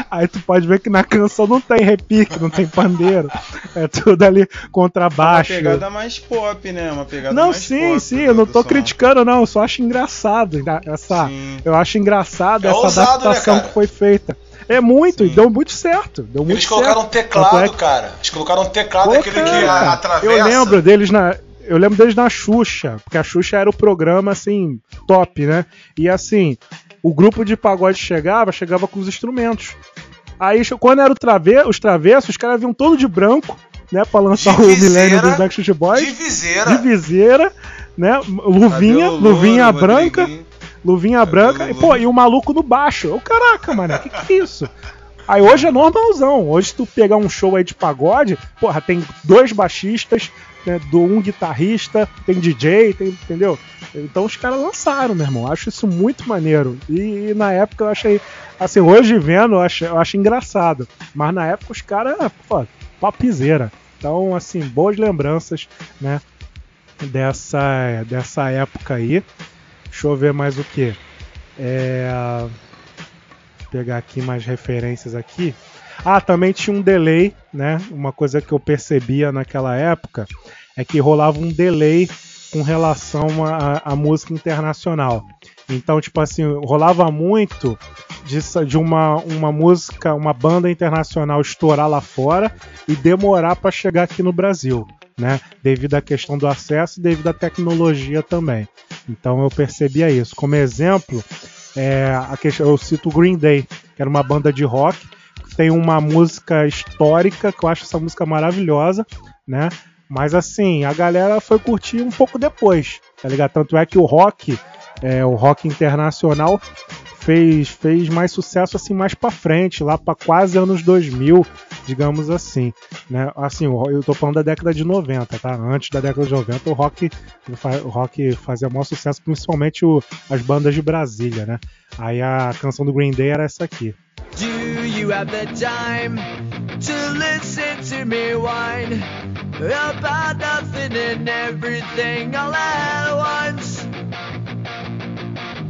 Aí tu pode ver que na canção não tem repique, não tem pandeiro. É tudo ali Uma contrabaixo. pegada mais pop, né? Uma pegada Não, mais sim, pop sim, eu não tô som. criticando, não, eu só acho engraçado né, essa. Eu acho engraçado É essa ousado, né, adaptação cara? que foi feita. É muito, e deu muito certo. Deu muito Eles colocaram um certo. teclado, é que- cara. Eles colocaram um teclado, Pô, aquele que cara, a- atravessa. Eu lembro deles na. Eu lembro deles na Xuxa, porque a Xuxa era o programa, assim, top, né? E assim, o grupo de pagode chegava, chegava com os instrumentos. Aí, quando era o trave os travessos, os caras vinham todo de branco, né? Pra lançar De o milênio dos Backstreet Boys. de viseira. De viseira, né? Luvinha, luvinha branca. Luvinha branca. E, pô, e o maluco no baixo. Ô, caraca, mano, que que é isso? Aí hoje é normalzão. Hoje, se tu pegar um show aí de pagode, porra, tem dois baixistas, né, do um guitarrista, tem DJ, tem, entendeu? Então os caras lançaram, meu irmão. Acho isso muito maneiro. E, e na época eu achei. Assim, hoje vendo, eu acho, eu acho engraçado. Mas na época os caras, pô, papizeira. Então, assim, boas lembranças, né? Dessa, dessa época aí. Deixa eu ver mais o que. É. Pegar aqui mais referências aqui. Ah, também tinha um delay, né? Uma coisa que eu percebia naquela época é que rolava um delay com relação à música internacional. Então, tipo assim, rolava muito de, de uma, uma música, uma banda internacional estourar lá fora e demorar para chegar aqui no Brasil, né? Devido à questão do acesso e devido à tecnologia também. Então eu percebia isso. Como exemplo, é, a questão, eu cito Green Day, que era uma banda de rock, que tem uma música histórica, que eu acho essa música maravilhosa, né? Mas assim, a galera foi curtir um pouco depois, tá ligado? Tanto é que o rock, é, o rock internacional, fez, fez mais sucesso assim mais pra frente, lá pra quase anos 2000, digamos assim, né? Assim, eu tô falando da década de 90, tá? Antes da década de 90, o rock, o rock fazia maior sucesso, principalmente o- as bandas de Brasília, né? Aí a canção do Green Day era essa aqui. Do you have the time to listen to me whine about nothing and everything all at once?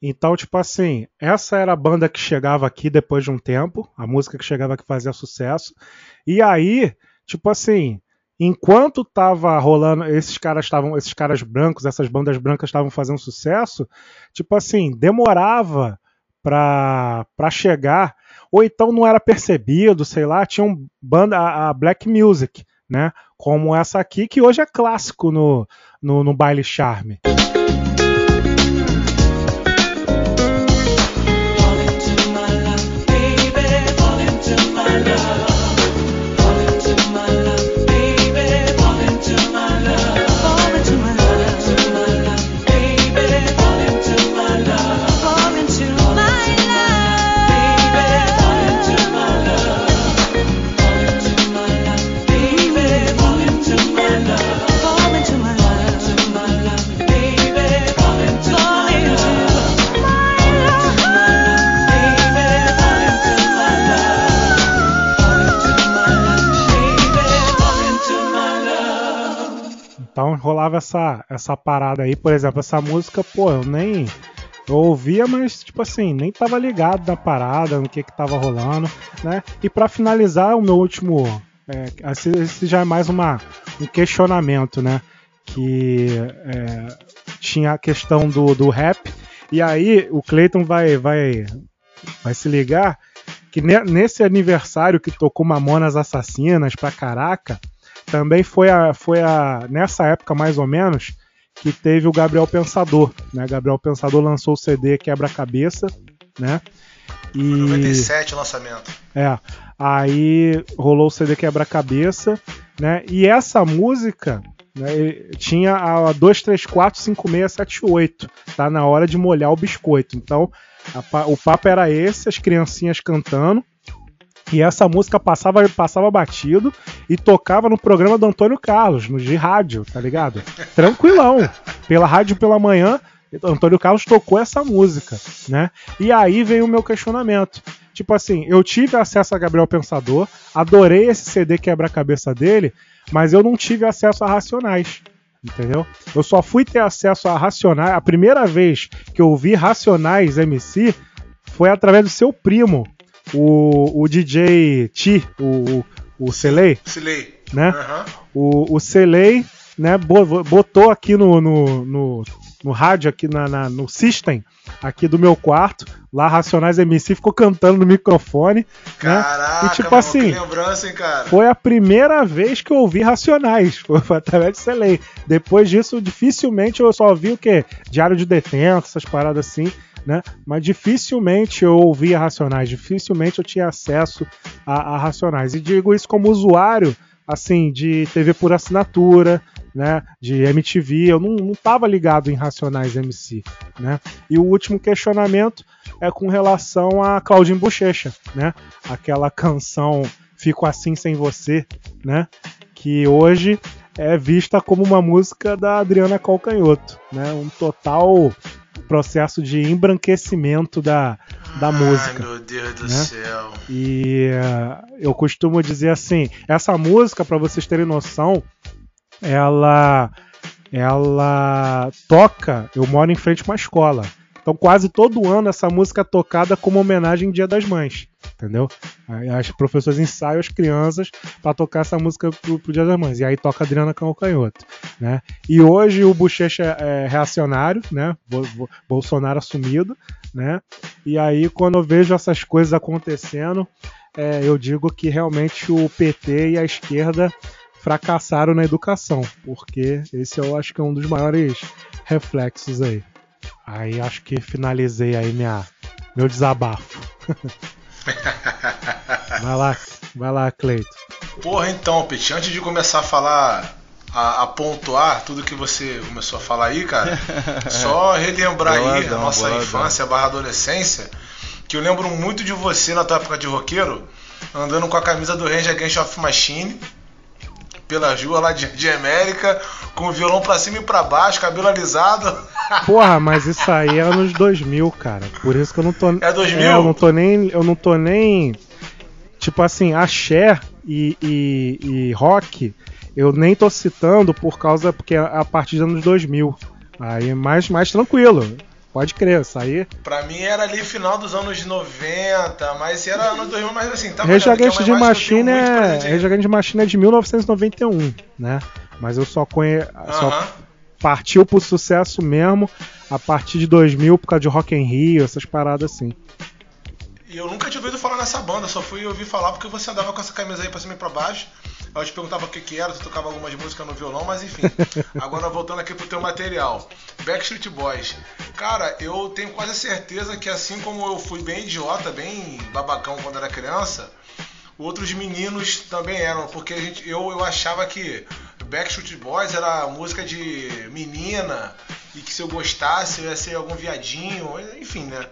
Então, tipo assim, essa era a banda que chegava aqui depois de um tempo, a música que chegava aqui fazia sucesso. E aí, tipo assim, enquanto tava rolando, esses caras estavam, esses caras brancos, essas bandas brancas estavam fazendo sucesso, tipo assim, demorava pra, pra chegar, ou então não era percebido, sei lá, tinham banda, a, a Black Music, né? Como essa aqui, que hoje é clássico no, no, no baile charme. Fall rolava essa, essa parada aí, por exemplo, essa música, pô, eu nem. Eu ouvia, mas, tipo assim, nem tava ligado na parada, no que que tava rolando, né? E pra finalizar, o meu último. É, esse, esse já é mais uma, um questionamento, né? Que é, tinha a questão do, do rap, e aí o Clayton vai, vai, vai se ligar que ne- nesse aniversário que tocou Mamonas Assassinas pra caraca, também foi a, foi a nessa época mais ou menos que teve o Gabriel Pensador, né? Gabriel Pensador lançou o CD Quebra-Cabeça, né? E 97 o lançamento. é, aí rolou o CD Quebra-Cabeça, né? E essa música né, tinha a 2345678, tá na hora de molhar o biscoito. Então, a o papo era esse, as criancinhas cantando. E essa música passava, passava batido e tocava no programa do Antônio Carlos, no de rádio, tá ligado? Tranquilão. Pela rádio pela manhã, Antônio Carlos tocou essa música, né? E aí veio o meu questionamento. Tipo assim, eu tive acesso a Gabriel Pensador, adorei esse CD quebra-cabeça dele, mas eu não tive acesso a Racionais. Entendeu? Eu só fui ter acesso a Racionais. A primeira vez que eu vi Racionais MC foi através do seu primo, o, o DJ Ti, o, o, o Silei. né? Aham. O, o Celei, né, bo- botou aqui no, no, no, no rádio, aqui na, na- no system, aqui do meu quarto, lá Racionais MC, ficou cantando no microfone, né? Caraca, E tipo mano, assim, que lembrança, hein, cara? foi a primeira vez que eu ouvi Racionais, foi através de Celei. Depois disso, dificilmente eu só vi o quê? Diário de Detento, essas paradas assim, né? Mas dificilmente eu ouvia Racionais, dificilmente eu tinha acesso a, a Racionais. E digo isso como usuário, assim, de TV por assinatura, né? De MTV, eu não, não tava ligado em Racionais MC, né? E o último questionamento é com relação a Claudinho Bochecha, né? Aquela canção Fico Assim Sem Você, né? Que hoje é vista como uma música da Adriana Calcanhoto, né? Um total processo de embranquecimento da, da música. Ai, meu Deus do né? céu. E eh, eu costumo dizer assim, essa música, para vocês terem noção, ela ela toca, eu moro em frente a uma escola. Então quase todo ano essa música é tocada como homenagem ao Dia das Mães, entendeu? As professores ensaiam as crianças para tocar essa música pro, pro Dia das Mães. E aí toca Adriana Calcanhoto, né? E hoje o Bochecha é reacionário, né? Bo- Bo- Bolsonaro assumido, né? E aí quando eu vejo essas coisas acontecendo, é, eu digo que realmente o PT e a esquerda fracassaram na educação, porque esse eu acho que é um dos maiores reflexos aí. Aí acho que finalizei aí minha, meu desabafo. vai lá, vai lá, Cleito. Porra, então, Pete, antes de começar a falar, a, a pontuar tudo que você começou a falar aí, cara, só relembrar aí a nossa infância barra adolescência, que eu lembro muito de você na tua época de roqueiro, andando com a camisa do Range Against of Machine, pela rua lá de, de América, com o violão pra cima e pra baixo, cabelo alisado. Porra, mas isso aí é anos 2000, cara. Por isso que eu não tô. É 2000? eu não tô nem. Eu não tô nem. Tipo assim, axé e, e, e rock, eu nem tô citando por causa. Porque é a partir dos anos 2000. Aí é mais, mais tranquilo. Pode crer, aí. Pra mim era ali final dos anos 90, mas era anos 2000, mas assim, tá Rage é Against the eu tenho Machine é. Rage Against the Machine é de 1991, né? Mas eu só conheço. Só Aham. partiu pro sucesso mesmo a partir de 2000 por causa de Rock in Rio, essas paradas assim. E eu nunca tinha ouvido falar nessa banda, só fui ouvir falar porque você andava com essa camisa aí pra cima e pra baixo. Aí eu te perguntava o que que era, tu tocava algumas músicas no violão, mas enfim. Agora voltando aqui pro teu material. Backstreet Boys. Cara, eu tenho quase certeza que assim como eu fui bem idiota, bem babacão quando era criança, outros meninos também eram, porque a gente, eu, eu achava que Backstreet Boys era música de menina e que se eu gostasse eu ia ser algum viadinho, enfim, né?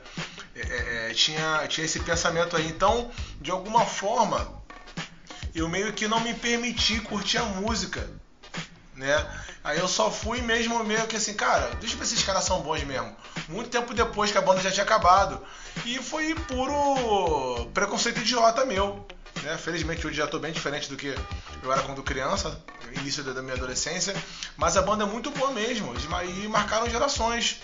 É, é, tinha, tinha esse pensamento aí. Então, de alguma forma, eu meio que não me permiti curtir a música, né? Aí eu só fui mesmo meio que assim, cara, deixa eu ver se esses caras são bons mesmo. Muito tempo depois que a banda já tinha acabado. E foi puro preconceito idiota meu. né? Felizmente hoje já tô bem diferente do que eu era quando criança, início da minha adolescência. Mas a banda é muito boa mesmo, e marcaram gerações.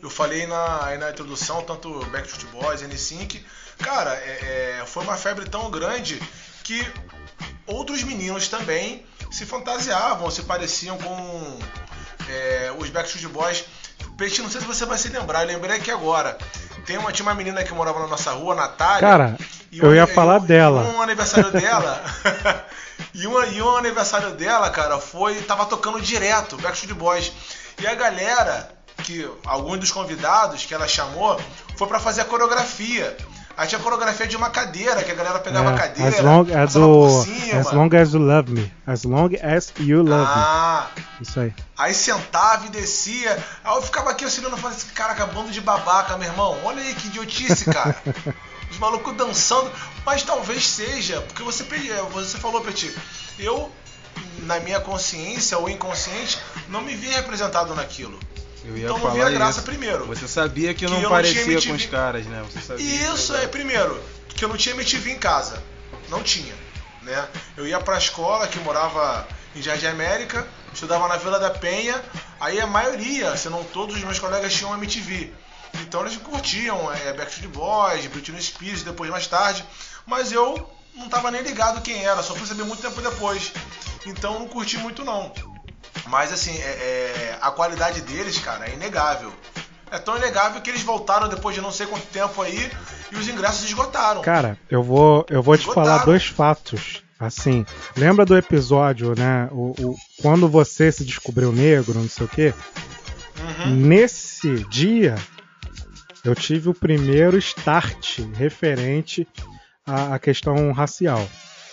Eu falei na, na introdução, tanto Backstreet Boys, N5, cara, é- é, foi uma febre tão grande que outros meninos também se fantasiavam, se pareciam com é, os Backstreet Boys. Peixe, não sei se você vai se lembrar, eu lembrei aqui agora. Tem uma, tinha uma menina que morava na nossa rua, Natália. Cara, e eu um- ia falar um- dela. Um aniversário dela. e, um, e um aniversário dela, cara, foi. Tava tocando direto, Backstreet Boys. E a galera, que alguns dos convidados que ela chamou, foi pra fazer a coreografia. Aí tinha a coreografia de uma cadeira, que a galera pegava a É, cadeira. as long, é passava do. As Long as You Love Me. As Long as You Love Ah, Me. Isso aí. Aí sentava e descia. Aí eu ficava aqui auxiliando e falava assim, caraca, bando de babaca, meu irmão. Olha aí que idiotice, cara. Os malucos dançando. Mas talvez seja, porque você, pe- você falou, Petit, eu, na minha consciência ou inconsciente, não me via representado naquilo. Eu ia Então não via graça isso. primeiro. Você sabia que, Que não eu não parecia tinha com os caras, né? Você sabia. Isso é, primeiro, que eu não tinha MTV em casa. Não tinha. Né? Eu ia pra escola que morava em Jardim América, estudava na Vila da Penha, aí a maioria, se não todos os meus colegas tinham MTV. Então eles curtiam é, Backstreet Boys, Britney Spears, depois mais tarde, mas eu não tava nem ligado quem era, só fui saber muito tempo depois. Então não curti muito não. Mas assim, é- é, a qualidade deles, cara, é inegável. É tão inegável que eles voltaram depois de não sei quanto tempo aí e os ingressos esgotaram. Cara, eu vou, eu vou te falar dois fatos. Assim, lembra do episódio, né? O, o- quando você se descobriu negro, não sei o quê. Nesse dia, eu tive o primeiro start referente à, à questão racial.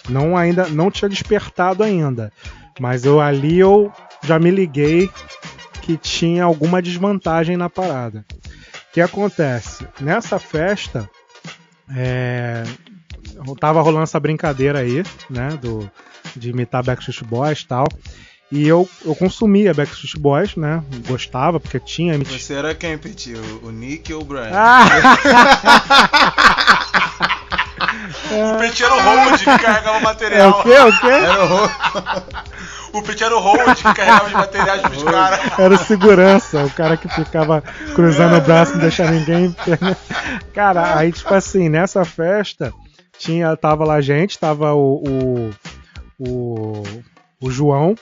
Não ainda, não tinha despertado ainda, mas eu ali eu já me liguei que tinha alguma desvantagem na parada. O que acontece? Nessa festa, é, tava rolando essa brincadeira aí, né, do, de imitar Backstreet Boys e tal. E eu, eu consumia Backstreet Boys, né, gostava, porque tinha. Você era quem, Petit? O, Nick ou o Brian? O Petit era o Hold que carregava o É material. o quê? O quê? Era o Hold. O Petit era o Hold que carregava os materiais pros caras. Era o segurança, o cara que ficava cruzando o braço, não deixar ninguém. Cara, aí, tipo assim, nessa festa, tinha, tava lá a gente, tava o, o, o, o João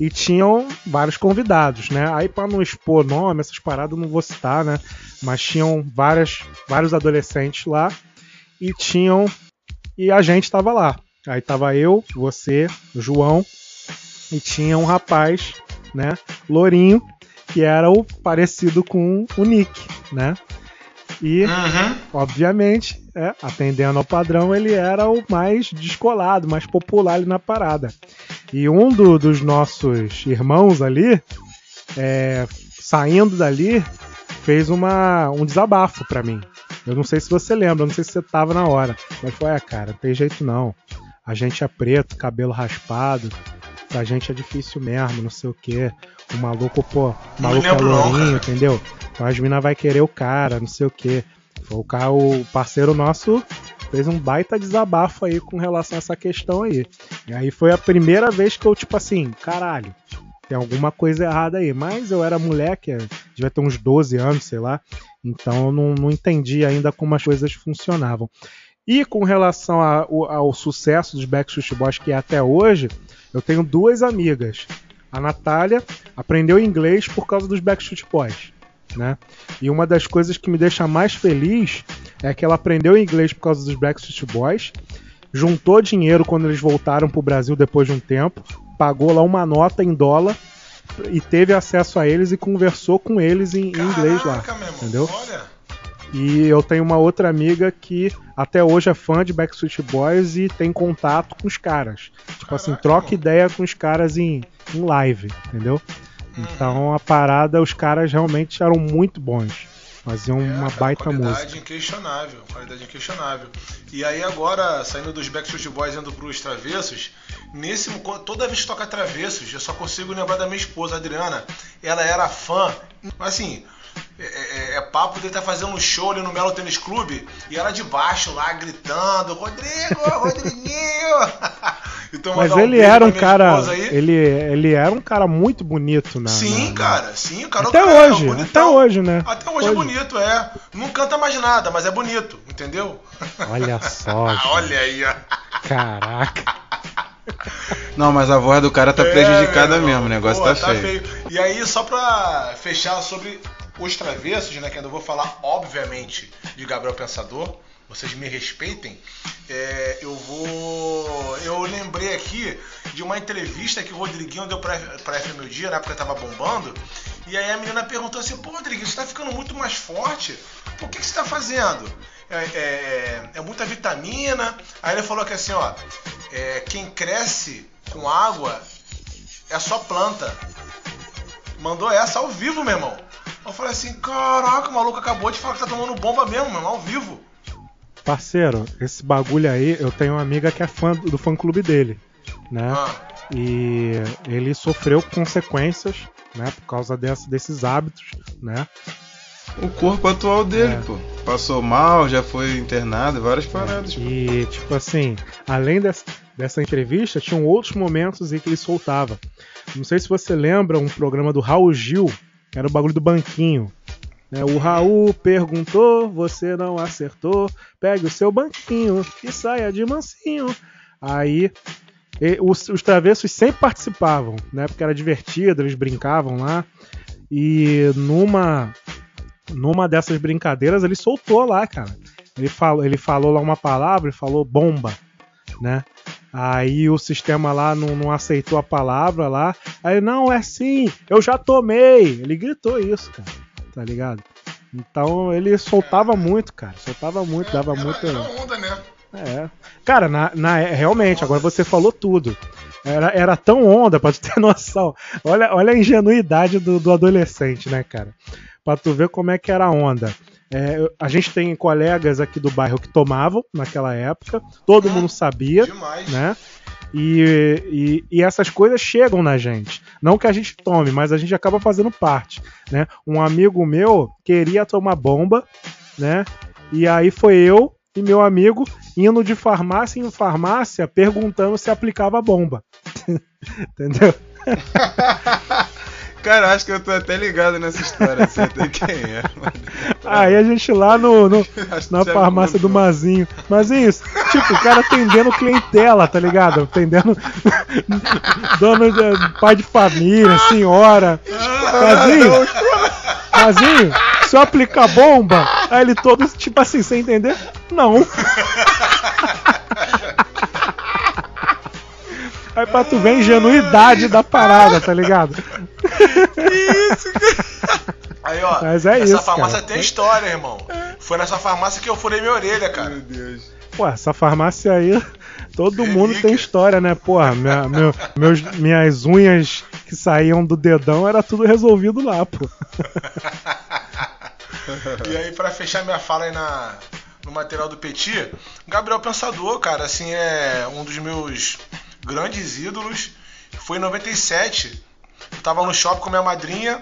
e tinham vários convidados, né? Aí, pra não expor nome, essas paradas eu não vou citar, né? Mas tinham várias, vários adolescentes lá e tinham. E a gente tava lá. Aí tava eu, você, o João, e tinha um rapaz, né, lourinho, que era o parecido com o Nick, né? E, obviamente, é, atendendo ao padrão, ele era o mais descolado, mais popular ali na parada. E um do- dos nossos irmãos ali, é, saindo dali, fez uma, um desabafo pra mim. Eu não sei se você lembra, não sei se você tava na hora, mas foi, ah, cara, não tem jeito não. A gente é preto, cabelo raspado, pra gente é difícil mesmo, não sei o que. O maluco, pô, o maluco é não, lourinho, entendeu? Então as minas vai querer o cara, não sei o que. Foi o cara, o parceiro nosso fez um baita desabafo aí com relação a essa questão aí. E aí foi a primeira vez que eu, tipo assim, caralho, tem alguma coisa errada aí. Mas eu era moleque, é, devia ter uns 12 anos, sei lá. Então eu não, não entendi ainda como as coisas funcionavam. E com relação a- ao, ao sucesso dos Backstreet Boys que é até hoje, eu tenho duas amigas. A Natália aprendeu inglês por causa dos Backstreet Boys. Né? E uma das coisas que me deixa mais feliz é que ela aprendeu inglês por causa dos Backstreet Boys, juntou dinheiro quando eles voltaram pro Brasil depois de um tempo, pagou lá uma nota em dólar e teve acesso a eles e conversou com eles em, em inglês lá. Entendeu? E eu tenho uma outra amiga que até hoje é fã de Backstreet Boys e tem contato com os caras. Tipo assim, troca ideia com os caras em, em live, entendeu? Então a parada, os caras realmente eram muito bons. Faziam uma baita música. Qualidade inquestionável, qualidade inquestionável. E aí agora, saindo dos Backstreet Boys indo pros Travessos, nesse toda vez que toca Travessos, eu só consigo lembrar da minha esposa, Adriana. Ela era fã, assim, é, é- é papo dele tá fazendo um show ali no Melo Tênis Clube e ela de baixo lá gritando: Rodrigo, Rodriguinho! então, Mas ele beijo era um cara. Ele, ele era um cara muito bonito, né? Sim, cara, sim, o cara Até o cara é hoje, bonitão. até hoje, né? Até hoje, é bonito, é. Não canta mais nada, mas é bonito, entendeu? Olha só. gente. Olha aí, ó. Caraca. Não, mas a voz do cara tá É, prejudicada mesmo, o negócio Pô, tá, feio. E aí, só pra fechar sobre os travessos, né? Que ainda vou falar, obviamente, de Gabriel Pensador. Vocês me respeitem. É, eu vou. Eu lembrei aqui de uma entrevista que o Rodriguinho deu pra, pra FM Meu Dia, na época tava bombando. E aí a menina perguntou assim: Pô, Rodriguinho, você tá ficando muito mais forte. Por que, que você tá fazendo? É, é- é muita vitamina. Aí ele falou que assim, ó. é, quem cresce com água é só planta. Mandou essa ao vivo, meu irmão. Eu falei assim, caraca, o maluco acabou de falar que tá tomando bomba mesmo, irmão, ao vivo. Parceiro, esse bagulho aí, eu tenho uma amiga que é fã do, do fã clube dele, né? Ah. E ele sofreu consequências, né? Por causa dessa, desses hábitos, né? O corpo atual dele, É. pô. Passou mal, já foi internado, várias paradas. E, tipo assim, além dessa, dessa entrevista, tinham outros momentos em que ele soltava. Não sei se você lembra um programa do Raul Gil, que era o bagulho do banquinho. né? O Raul perguntou, você não acertou, pegue o seu banquinho e saia de mansinho. Aí e- os, os travessos sempre participavam, né? Porque era divertido, eles brincavam lá. E numa numa dessas brincadeiras ele soltou lá, cara. Ele falou, ele falou lá uma palavra, ele falou bomba, né? Aí o sistema lá não, não aceitou a palavra lá. Aí, não, é sim, eu já tomei. Ele gritou isso, cara. Tá ligado? Então ele soltava muito, cara. Soltava muito, dava muito. Era onda, né? É. Cara, na, na- realmente, agora você falou tudo. Era, era tão onda, pra tu ter noção. Olha, olha a ingenuidade do, do adolescente, né, cara? Pra tu ver como é que era a onda. É, a gente tem colegas aqui do bairro que tomavam naquela época, todo mundo sabia, né? E, e, e essas coisas chegam na gente. Não que a gente tome, mas a gente acaba fazendo parte, né? Um amigo meu queria tomar bomba, né? E aí foi eu e meu amigo indo de farmácia em farmácia perguntando se aplicava bomba. Entendeu? Cara, acho que eu tô até ligado nessa história, sei até quem é. Aí a gente lá no, no- na já farmácia do Mazinho. Mazinho, tipo, o cara atendendo clientela, tá ligado? Atendendo dono de, pai de família, senhora. Mazinho, Mazinho, se eu aplicar bomba, aí ele todo, tipo assim, sem entender? Não. Aí pra tu ver a ingenuidade da parada, tá ligado? Aí, ó, Mas é essa isso, farmácia cara. tem história, irmão. Foi nessa farmácia que eu furei minha orelha, cara. Meu Deus. Pô, essa farmácia aí, todo mundo tem história, né? Porra, minha- meu- meus, minhas unhas que saíam do dedão era tudo resolvido lá, pô. E aí, pra fechar minha fala aí na, no material do Petit, Gabriel Pensador, cara, assim, é um dos meus grandes ídolos. Foi em 97. Eu tava no shopping com minha madrinha.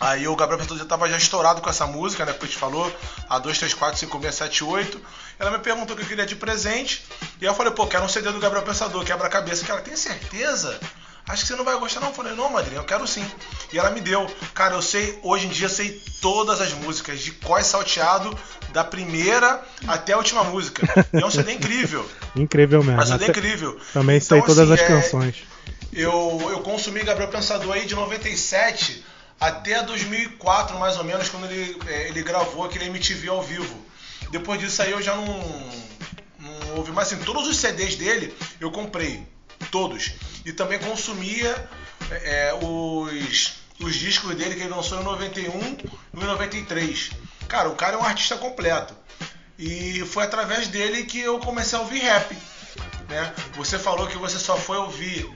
Aí o Gabriel Pensador já tava já estourado com essa música, né? Que a gente falou, a 2, 3, 4, 5, 6, 7, 8. Ela me perguntou o que eu queria de presente. E eu falei, pô, quero um CD do Gabriel Pensador, quebra-cabeça. Que ela tem certeza? Acho que você não vai gostar, não. Eu falei, não, madrinha, eu quero sim. E ela me deu. Cara, eu sei, hoje em dia, eu sei todas as músicas, de cós salteado, da primeira até a última música. E é um CD incrível. Incrível mesmo. Mas CD Até- incrível. Também sei Então, todas assim, as é- canções. Eu, eu consumi Gabriel Pensador aí de 97 até 2004, mais ou menos, quando ele, é, ele gravou aquele MTV ao vivo. Depois disso aí eu já não, não ouvi mais. Assim, todos os CDs dele eu comprei. Todos. E também consumia é, é, os, os discos dele que ele lançou em 91 e em 93. Cara, o cara é um artista completo. E foi através dele que eu comecei a ouvir rap. Né? Você falou que você só foi ouvir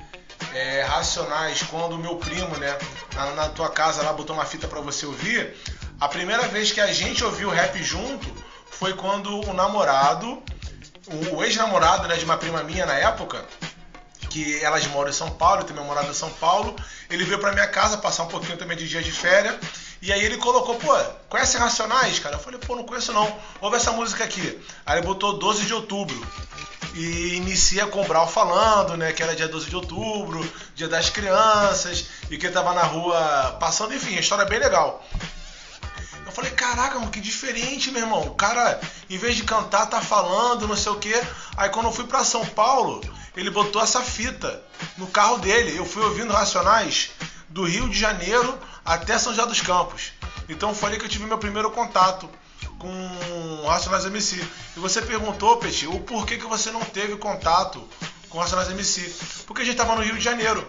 é, Racionais quando o meu primo, né, na, na tua casa lá botou uma fita pra você ouvir. A primeira vez que a gente ouviu rap junto foi quando o namorado, o, ex-namorado né, de uma prima minha na época, que elas moram em São Paulo, tenho meu morado em São Paulo. Ele veio pra minha casa passar um pouquinho também de dia de férias. E aí ele colocou, pô, conhece Racionais, cara? Eu falei, pô, não conheço não. Ouve essa música aqui. Aí ele botou 12 de outubro. E inicia com o Brau falando, né? Que era dia 12 de outubro, dia das crianças, e que ele tava na rua passando, enfim, a história é bem legal. Eu falei, caraca, mano, que diferente, meu irmão. O cara, em vez de cantar, tá falando, não sei o quê. Aí quando eu fui pra São Paulo, ele botou essa fita no carro dele. Eu fui ouvindo Racionais do Rio de Janeiro até São José dos Campos. Então foi ali que eu tive meu primeiro contato com Racionais MC. E você perguntou, Peti, o porquê que você não teve contato com Racionais MC? Porque a gente tava no Rio de Janeiro,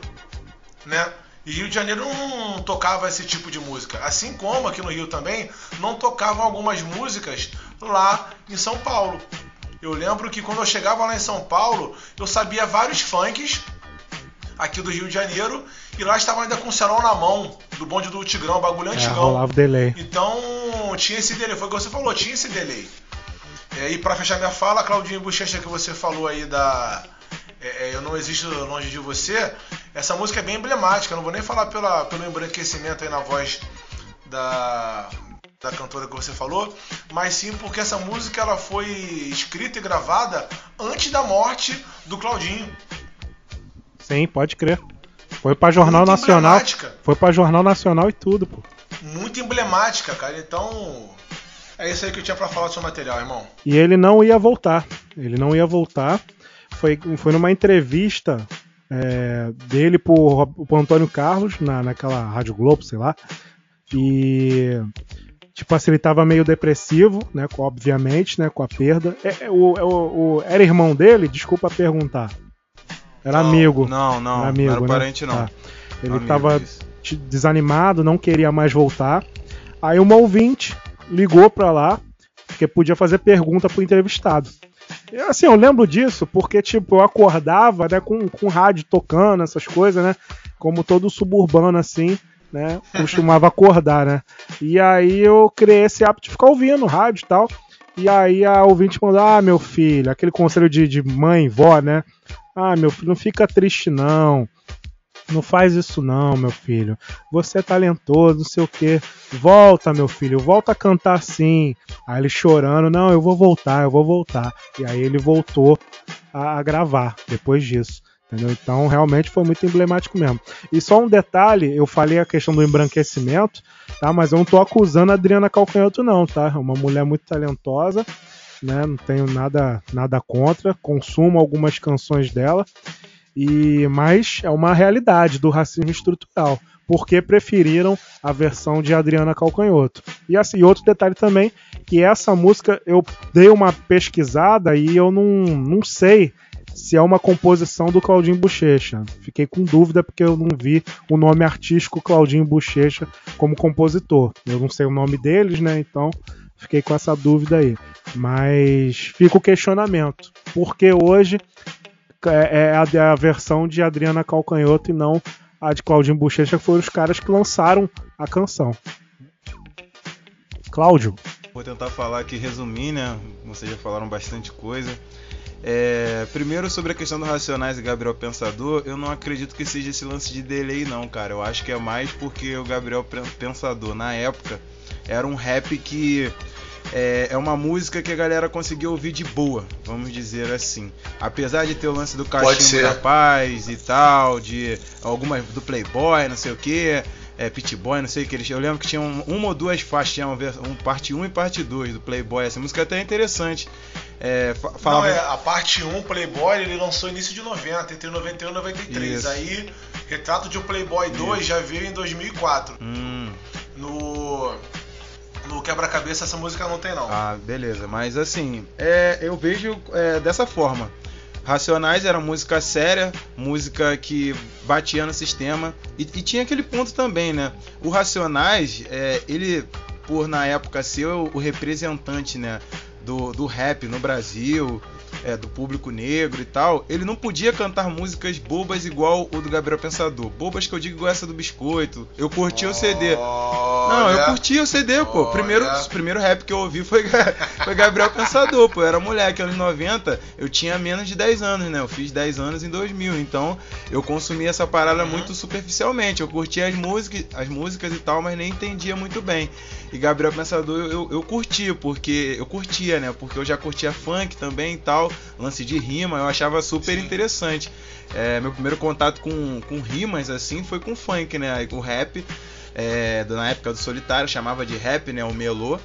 né? E Rio de Janeiro não tocava esse tipo de música. Assim como aqui no Rio também não tocavam algumas músicas lá em São Paulo. Eu lembro que quando eu chegava lá em São Paulo, eu sabia vários funks aqui do Rio de Janeiro e lá estava ainda com o celular na mão do bonde do Tigrão, bagulho É, antigão. delay. Então tinha esse delay, foi o que você falou, tinha esse delay. É, e para fechar minha fala, Claudinho Bochecha que você falou aí da é, é, Eu Não Existo Longe de Você, essa música é bem emblemática, não vou nem falar pela, pelo embranquecimento aí na voz da, da cantora que você falou, mas sim porque essa música ela foi escrita e gravada antes da morte do Claudinho. Sim, pode crer. Foi pra Jornal Muito Nacional. Foi pra Jornal Nacional e tudo, pô. Muito emblemática, cara. Então, é isso aí que eu tinha pra falar do seu material, irmão. E ele não ia voltar. Ele não ia voltar. Foi, foi numa entrevista é, dele pro, pro Antônio Carlos, na, naquela Rádio Globo, sei lá. E. Tipo assim, ele tava meio depressivo, né? com- Obviamente, né? Com a perda. É, é, o, é, o- o- era irmão dele? Desculpa perguntar. Era amigo. Não, não, Era amigo, não era né? parente não. Tá. Ele Amigo, tava isso. te- desanimado, não queria mais voltar. Aí uma ouvinte ligou pra lá, porque podia fazer pergunta pro entrevistado. E, assim, eu lembro disso porque, tipo, eu acordava, né, com, com rádio tocando, essas coisas, né? Como todo suburbano, assim, né? Costumava acordar, né? E aí eu criei esse hábito de ficar ouvindo rádio e tal. E aí a ouvinte mandou, ah, meu filho, aquele conselho de, de mãe, vó, né? Ah, meu filho, não fica triste, não. Não faz isso não, meu filho. Você é talentoso, não sei o que. Volta, meu filho, volta a cantar sim. Aí ele chorando, não, eu vou voltar, eu vou voltar. E aí ele voltou a, a gravar depois disso. Entendeu? Então realmente foi muito emblemático mesmo. E só um detalhe, eu falei a questão do embranquecimento, tá? Mas eu não tô acusando a Adriana Calcanhoto, não, tá? É uma mulher muito talentosa, né? Não tenho nada, nada contra. Consumo algumas canções dela. E mas é uma realidade do racismo estrutural, porque preferiram a versão de Adriana Calcanhoto. E assim, outro detalhe também, que essa música eu dei uma pesquisada e eu não, não sei se é uma composição do Claudinho Bochecha. Fiquei com dúvida porque eu não vi o nome artístico Claudinho Bochecha como compositor. Eu não sei o nome deles, né? Então fiquei com essa dúvida aí. Mas fica o questionamento. Porque hoje é é a, versão de Adriana Calcanhoto e não a de Claudinho Bochecha, que foram os caras que lançaram a canção. Cláudio. Vou tentar falar aqui, resumir, né? Vocês já falaram bastante coisa. É, primeiro sobre a questão do Racionais e Gabriel Pensador, eu não acredito que seja esse lance de delay não, cara. Eu acho que é mais porque o Gabriel Pen- Pensador na época era um rap que é, é uma música que a galera conseguiu ouvir de boa, vamos dizer assim. Apesar de ter o lance do cachimbo da paz e tal, de algumas do Playboy, não sei o que, é, Pitboy, não sei o que eles. Eu lembro que tinha um- uma ou duas faixas, um parte 1 e parte 2 do Playboy. Essa música até é interessante. É, fa- Não, falava- é, a parte 1, Playboy, ele lançou início de 90, entre 91 e 93. Isso. Aí, Retrato de um Playboy 2 já veio em 2004. Hum. No, no Quebra-Cabeça essa música não tem não. Ah, beleza. Mas assim, é, eu vejo é, dessa forma. Racionais era música séria, música que batia no sistema. E, e tinha aquele ponto também, né? O Racionais, é, ele, por na época ser o, o representante, né? Do, do rap no Brasil, é, do público negro e tal, ele não podia cantar músicas bobas igual o do Gabriel Pensador. Bobas que eu digo igual essa do Biscoito. Eu curti o CD. Não, eu curti o CD, pô. Primeiro, o primeiro rap que eu ouvi foi, foi Gabriel Pensador, pô. Eu era moleque, anos 90, eu tinha menos de 10 anos, né? Eu fiz 10 anos em 2000, então eu consumi essa parada muito superficialmente. Eu curtia as músicas, as músicas e tal, mas nem entendia muito bem. E Gabriel Pensador eu, eu, eu curtia, porque eu curtia, né? Porque eu já curtia funk também e tal, lance de rima, eu achava super interessante. É, meu primeiro contato com, com rimas assim foi com funk, né? Com rap, é, na época do Solitário, chamava de rap, né? O melô.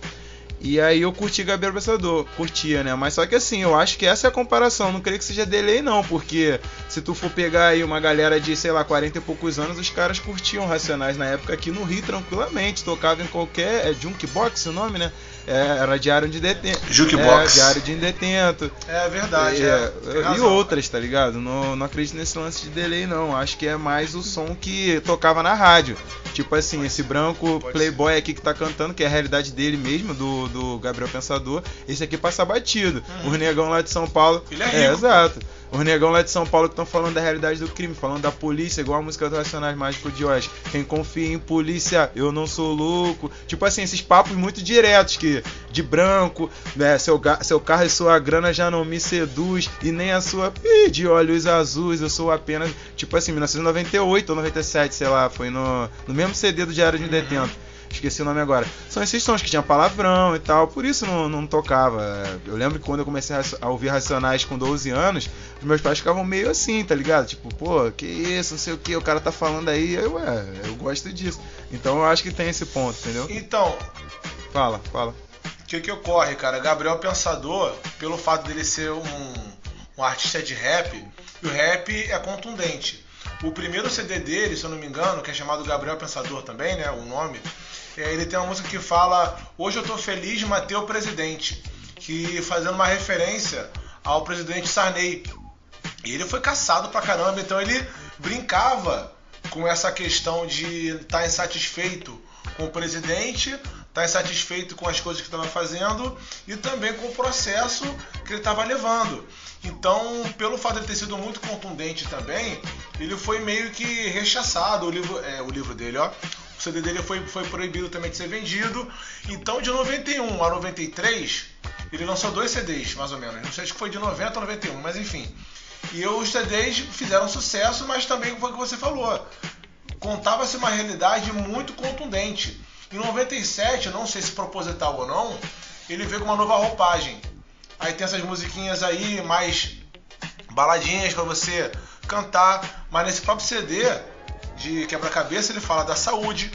E aí eu curti Gabriel Pensador, curtia, né? Mas só que assim, eu acho que essa é a comparação, não creio que seja delay não, porque se tu for pegar aí uma galera de, sei lá, 40 e poucos anos, os caras curtiam Racionais na época aqui no Rio tranquilamente, tocava em qualquer, é Junkbox o nome, né? É, era Diário de Detento. Jukebox. É, Diário de Detento. É verdade, É, é. Tem e razão. outras, tá ligado? Não, não acredito nesse lance de delay, não. Acho que é mais o som que tocava na rádio. Tipo assim, esse branco playboy aqui que tá cantando, que é a realidade dele mesmo, do, do Gabriel Pensador. Esse aqui passa batido. Os negão lá de São Paulo. Ele é rico. exato. Os negão lá de São Paulo que estão falando da realidade do crime, falando da polícia, igual a música do Racionais Mágico de hoje. Quem confia em polícia, eu não sou louco. Tipo assim, esses papos muito diretos que de branco, né, seu, seu carro e sua grana já não me seduz e nem a sua de olhos azuis, eu sou apenas, tipo assim, 1998 ou 97, sei lá, foi no, no mesmo CD do Diário de um Detento. Esqueci o nome agora. São esses sons que tinha palavrão e tal, por isso não, não tocava. Eu lembro que quando eu comecei a ouvir Racionais com 12 anos, os meus pais ficavam meio assim, tá ligado? Tipo, pô, que isso, não sei o que, o cara tá falando aí. Eu, ué, eu gosto disso. Então eu acho que tem esse ponto, entendeu? Então, Fala, fala. o que que ocorre, cara? Gabriel Pensador, pelo fato dele ser um, um artista de rap, o rap é contundente. O primeiro CD dele, se eu não me engano, que é chamado Gabriel Pensador também, né? O nome. É, ele tem uma música que fala Hoje eu tô feliz de matei o presidente. Que fazendo uma referência ao presidente Sarney. E ele foi caçado pra caramba, então ele brincava com essa questão de estar insatisfeito com o presidente, estar insatisfeito com as coisas que estava fazendo e também com o processo que ele estava levando. Então, pelo fato de ter sido muito contundente também, ele foi meio que rechaçado. O livro, é, o livro dele, ó. O CD dele foi, foi proibido também de ser vendido. Então, de 91 a 93, ele lançou dois CDs, mais ou menos. Não sei se foi de 90 a 91, mas enfim. E os CDs fizeram sucesso, mas também foi o que você falou. Contava-se uma realidade muito contundente. Em 97, não sei se proposital ou não, ele veio com uma nova roupagem. Aí tem essas musiquinhas aí mais baladinhas para você cantar, mas nesse próprio CD de quebra-cabeça ele fala da saúde,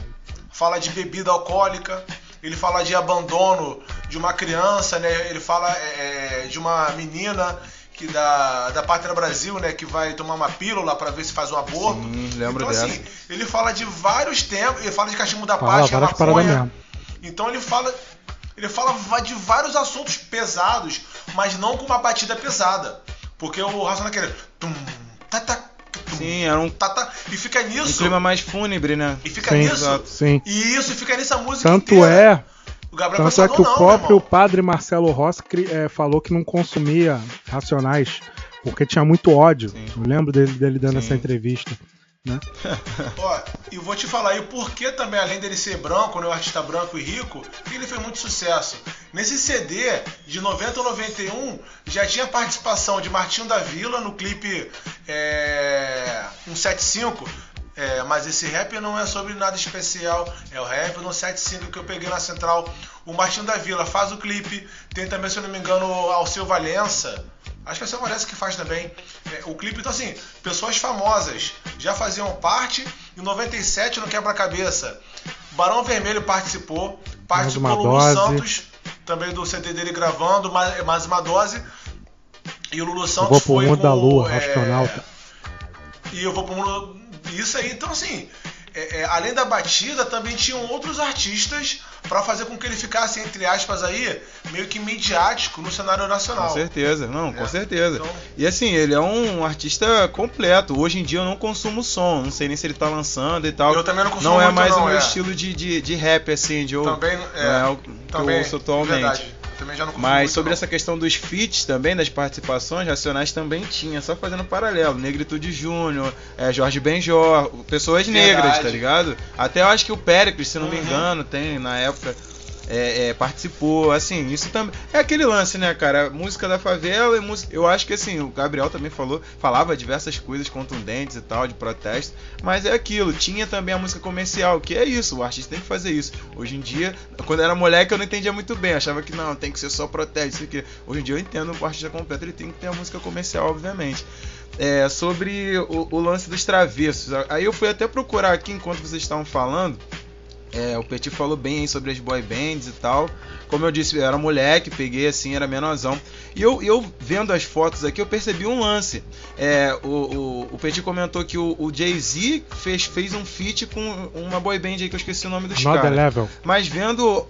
fala de bebida alcoólica, ele fala de abandono de uma criança, né? Ele fala é, de uma menina que da, da Pátria Brasil, né, que vai tomar uma pílula para ver se faz um aborto. Sim, lembro então, dessa. assim, ele fala de vários temas, ele fala de cachimbo da Fala paz, que é maconha. mesmo. Então ele fala ele fala de vários assuntos pesados, mas não com uma batida pesada. Porque o Racional quer tum, tá, tá, tum, Sim, era um, tá, tá, e fica um nisso. clima mais fúnebre, né? E fica Sim, nisso. exato. Sim. E isso, e fica nisso a música Tanto inteira. é, O Gabriel tanto é que o não, próprio meu irmão. padre Marcelo Rossi eh, falou que não consumia racionais porque tinha muito ódio. Eu lembro dele, dele dando essa entrevista. Né? Ó, e vou te falar aí por que também, além dele ser branco, né, um artista branco e rico, ele fez muito sucesso. Nesse CD, de 90 a 91, já tinha participação de Martinho da Vila no clipe é, 175. É, mas esse rap não é sobre nada especial, é o rap no 75 que eu peguei na central. O Martinho da Vila faz o clipe, tem também, se eu não me engano, Alceu Valença. Acho que é o Alceu Valença que faz também. É, o clipe, então assim, pessoas famosas já faziam parte. Em 97, no Quebra-Cabeça, Barão Vermelho participou. Participou Lulu. Santos, também do CD dele gravando, mais, mais uma dose. E o Lulu Eu Santos vou pro foi mundo com, da lua, é, astronauta. e eu vou pro mundo. Isso aí, então assim, é, é, além da batida, também tinham outros artistas pra fazer com que ele ficasse, entre aspas, aí, meio que midiático no cenário nacional. Com certeza, não, com É, certeza. então- E assim, ele é um artista completo. Hoje em dia eu não consumo som, não sei nem se ele tá lançando e tal. Eu também não consumo Não é mais não, o meu é. estilo de, de, de rap, assim, de eu, Também, não é, é o que também, eu ouço atualmente. verdade. Também já não Mas muito, sobre não. essa questão dos feats também, das participações, Racionais também tinha, só fazendo paralelo. Negritude Júnior, é, Jorge Benjor, pessoas Verdade. negras, tá ligado? Até eu acho que o Péricles, se não me Uhum. engano, tem na época. É, é, participou, assim, isso também. É aquele lance, né, cara? Música da favela e música. Eu acho que assim, o Gabriel também falou, falava diversas coisas contundentes e tal, de protesto, mas é aquilo, tinha também a música comercial, que é isso, o artista tem que fazer isso. Hoje em dia, quando era moleque, eu não entendia muito bem, achava que não, tem que ser só protesto, isso aqui. Hoje em dia eu entendo o artista completo, ele tem que ter a música comercial, obviamente. É, sobre o, o lance dos travessos. Aí eu fui até procurar aqui enquanto vocês estavam falando. É, o Petit falou bem aí sobre as boy bands e tal. Como eu disse, eu era moleque, peguei assim, era menorzão. E eu, eu vendo as fotos aqui, eu percebi um lance. É, o, o, o Petit comentou que o, o Jay-Z fez, fez um feat com uma boy band aí que eu esqueci o nome dos Another caras. Level. Mas vendo.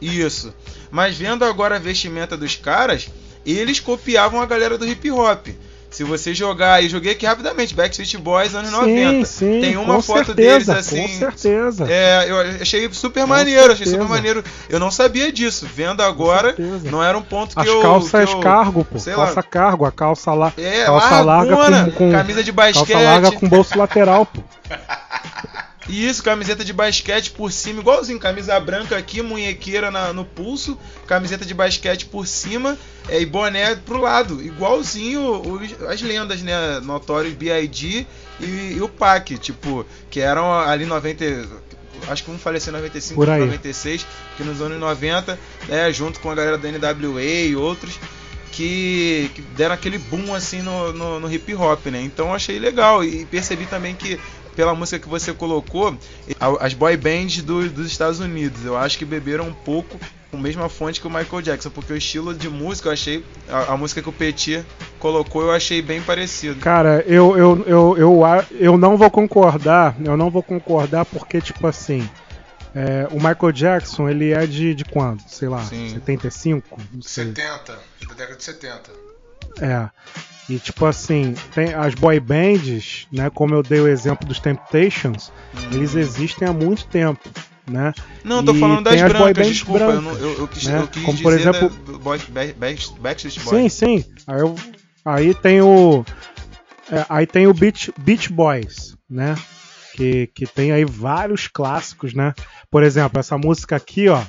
Isso. Mas vendo agora a vestimenta dos caras, eles copiavam a galera do hip hop. Se você jogar, e joguei aqui rapidamente, Backstreet Boys anos 90. sim, Tem uma foto certeza, deles assim. Com certeza. É, eu achei super Com maneiro, achei certeza. super maneiro. Eu não sabia disso. Vendo agora, não era um ponto que As eu. calças que eu, cargo, pô. sei Calça lá. cargo, a calça lá. É, calça larga largona, com, com camisa de basquete. Calça larga com bolso lateral, pô. Isso, camiseta de basquete por cima, igualzinho, camisa branca aqui, munhequeira na- no pulso, camiseta de basquete por cima é, e boné pro lado, igualzinho os- as lendas, né? Notorious B.I.G. E, e o Pac, tipo, que eram ali 90. Acho que um faleceu em 95, Por aí. 96, que nos anos 90, né, junto com a galera da NWA e outros, que, que deram aquele boom assim no, no, no hip hop, né? Então achei legal e percebi também que pela música que você colocou, as boy bands do- dos Estados Unidos, eu acho que beberam um pouco com a mesma fonte que o Michael Jackson, porque o estilo de música eu achei, a, a música que o Petit colocou eu achei bem parecido. Cara, eu, eu, eu, eu, eu não vou concordar, eu não vou concordar porque, tipo assim, é, o Michael Jackson, ele é de, de quando? Sei lá, 75? Não sei. 70, da década de 70. É. E tipo assim, tem as boy bands, né? Como eu dei o exemplo dos Temptations, eles existem há muito tempo, né? Não, eu tô E falando das boy brancas, bands desculpa, eu, brancas, eu, eu quis, né? eu quis Como por exemplo, da, do Boys, Backstreet Sim, sim. Aí, eu- aí tem o. é, aí tem o Beach, Beach Boys, né? Que, que tem aí vários clássicos, né? Por exemplo, essa música aqui, ó.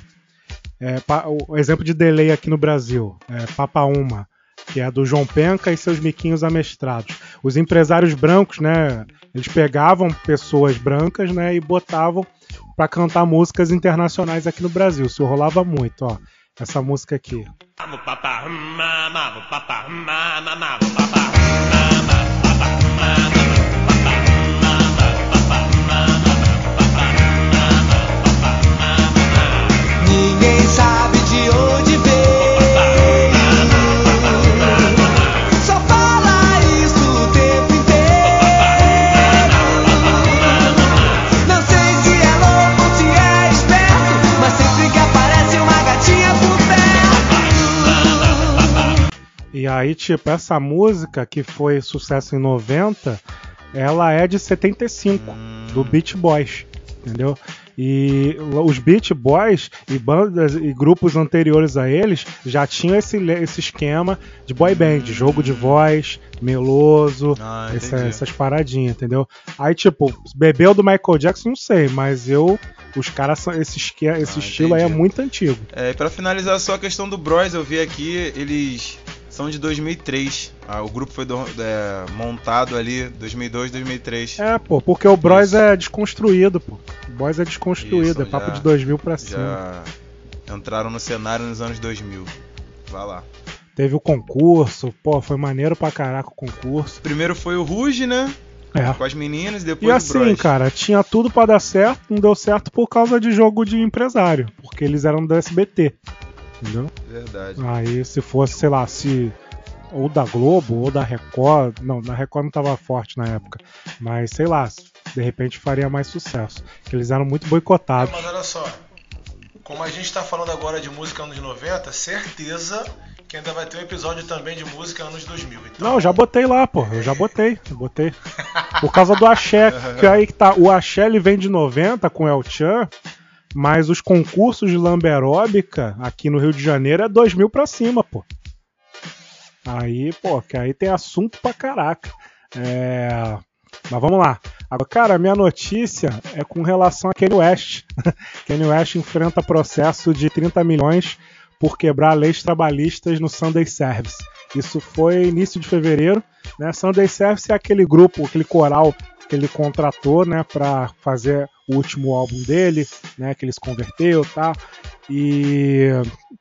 É, pa- o exemplo de delay aqui no Brasil. É Papa Uma, que é do João Penca e seus miquinhos amestrados. Os empresários brancos, né? Eles pegavam pessoas brancas, né? E botavam pra cantar músicas internacionais aqui no Brasil. Isso rolava muito, ó. Essa música aqui. E aí, tipo, essa música que foi sucesso em 90, ela é de 75, do Beach Boys, entendeu? E os Beach Boys e bandas e grupos anteriores a eles já tinham esse, esse esquema de boy band, jogo de voz, meloso, Ah, essa- entendi. essas paradinhas, entendeu? Aí, tipo, bebeu do Michael Jackson, não sei, mas eu. Os caras são. Esse, esque- esse estilo aí é entendi. muito antigo. É, e pra finalizar só a questão do Bros, eu vi aqui, eles são de 2003. Ah, o grupo foi do- é, montado ali 2002, 2003. É, pô, porque o Bros é desconstruído, pô. O Bros é desconstruído, Isso, é papo já- de 2000 pra cima. Entraram no cenário nos anos 2000. Vai lá. Teve o concurso, pô, foi maneiro pra caraca o concurso. Primeiro foi o Ruge, né? É. Com as meninas, depois E assim, Bros. cara, tinha tudo pra dar certo, não deu certo por causa de jogo de empresário, porque eles eram do SBT, entendeu? Verdade. Aí se fosse, sei lá, se ou da Globo ou da Record, não, na Record não tava forte na época, mas sei lá, de repente faria mais sucesso, que eles eram muito boicotados. Mas olha só, como a gente tá falando agora de música anos 90, certeza que ainda vai ter um episódio também de música anos 2000. Então, Não, eu já botei lá, pô. Eu já botei. Eu botei. Por causa do axé. Que aí que tá. O axé ele vem de 90 com o El Chan. Mas os concursos de lamberóbica aqui no Rio de Janeiro é 2 mil pra cima, pô. Aí, pô, que aí tem assunto pra caraca. É... Mas vamos lá. Agora, cara, minha notícia é com relação a Kanye West. Kanye West enfrenta processo de 30 milhões por quebrar leis trabalhistas no Sunday Service. Isso foi início de fevereiro. Né? Sunday Service é aquele grupo, aquele coral que ele contratou né, para fazer o último álbum dele, né, que ele se converteu tá? E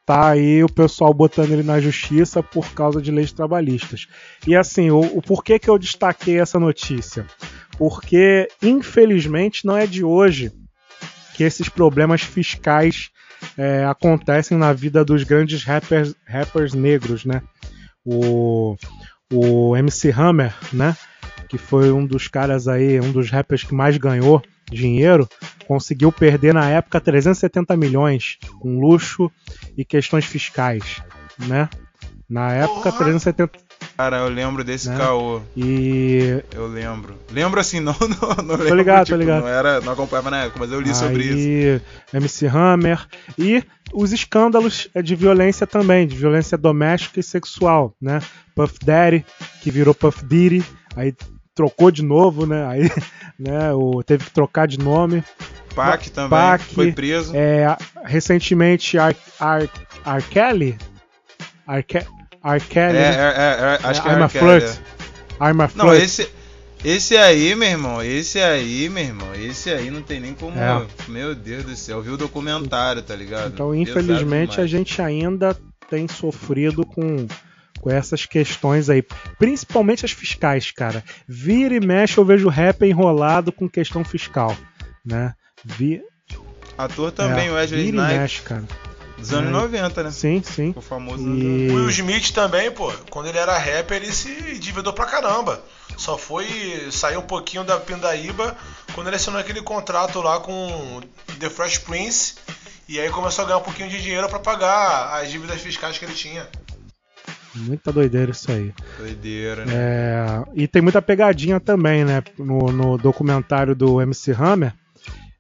tá aí o pessoal botando ele na justiça por causa de leis trabalhistas. E assim, o, o porquê que eu destaquei essa notícia? Porque, infelizmente, não é de hoje que esses problemas fiscais é, acontecem na vida dos grandes rappers, rappers negros, né? O, o MC Hammer, né? Que foi um dos caras aí, um dos rappers que mais ganhou dinheiro, conseguiu perder na época 370 milhões com luxo e questões fiscais, né? Na época, 370. Cara, eu lembro desse Né? caô. E. Eu lembro. Lembro assim, não, não, não lembro. ligado, tô tipo, ligado. Não, era, não acompanhava na época, mas eu li sobre isso. Aí, MC Hammer e os escândalos de violência também, de violência doméstica e sexual, né? Puff Daddy, que virou Puff Diddy, aí trocou de novo, né? Aí, né, o, teve que trocar de nome. Pac também, Pac, foi preso. É, recentemente, Ar, Ar, R. Kelly? R. Ke- R. Kelly, É, né? é, é, acho que é I'm R. a Kelly, Flirt. é. I'm a Não, Flirt. esse, esse aí, meu irmão, esse aí, meu irmão, esse aí não tem nem como. É. Meu Deus do céu, eu vi o documentário, tá ligado? Então, infelizmente, a gente ainda tem sofrido com, com essas questões aí. Principalmente as fiscais, cara. Vira e mexe, eu vejo rap enrolado com questão fiscal. Né? Vi... Ator também, é, o Wesley vira e Snipes. mexe, cara. Dos anos É. 90, né? Sim, sim. O famoso E- Will Smith também, pô, quando ele era rapper, ele se endividou pra caramba. Só foi sair um pouquinho da pindaíba quando ele assinou aquele contrato lá com The Fresh Prince. E aí começou a ganhar um pouquinho de dinheiro pra pagar as dívidas fiscais que ele tinha. Muita doideira isso aí. Doideira, né? É, e tem muita pegadinha também, né? No, no documentário do MC Hammer,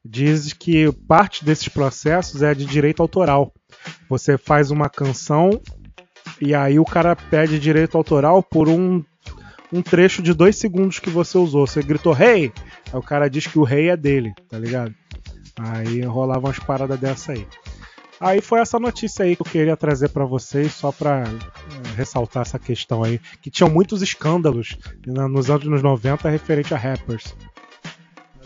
diz que parte desses processos é de direito autoral. Você faz uma canção e aí o cara pede direito autoral por um, um trecho de dois segundos que você usou. Você gritou hey! Aí o cara diz que o rei é dele, tá ligado? Aí rolavam umas paradas dessa aí. Aí foi essa notícia aí que eu queria trazer pra vocês, só pra eh, ressaltar essa questão aí, que tinham muitos escândalos né, nos anos 90 referente a rappers.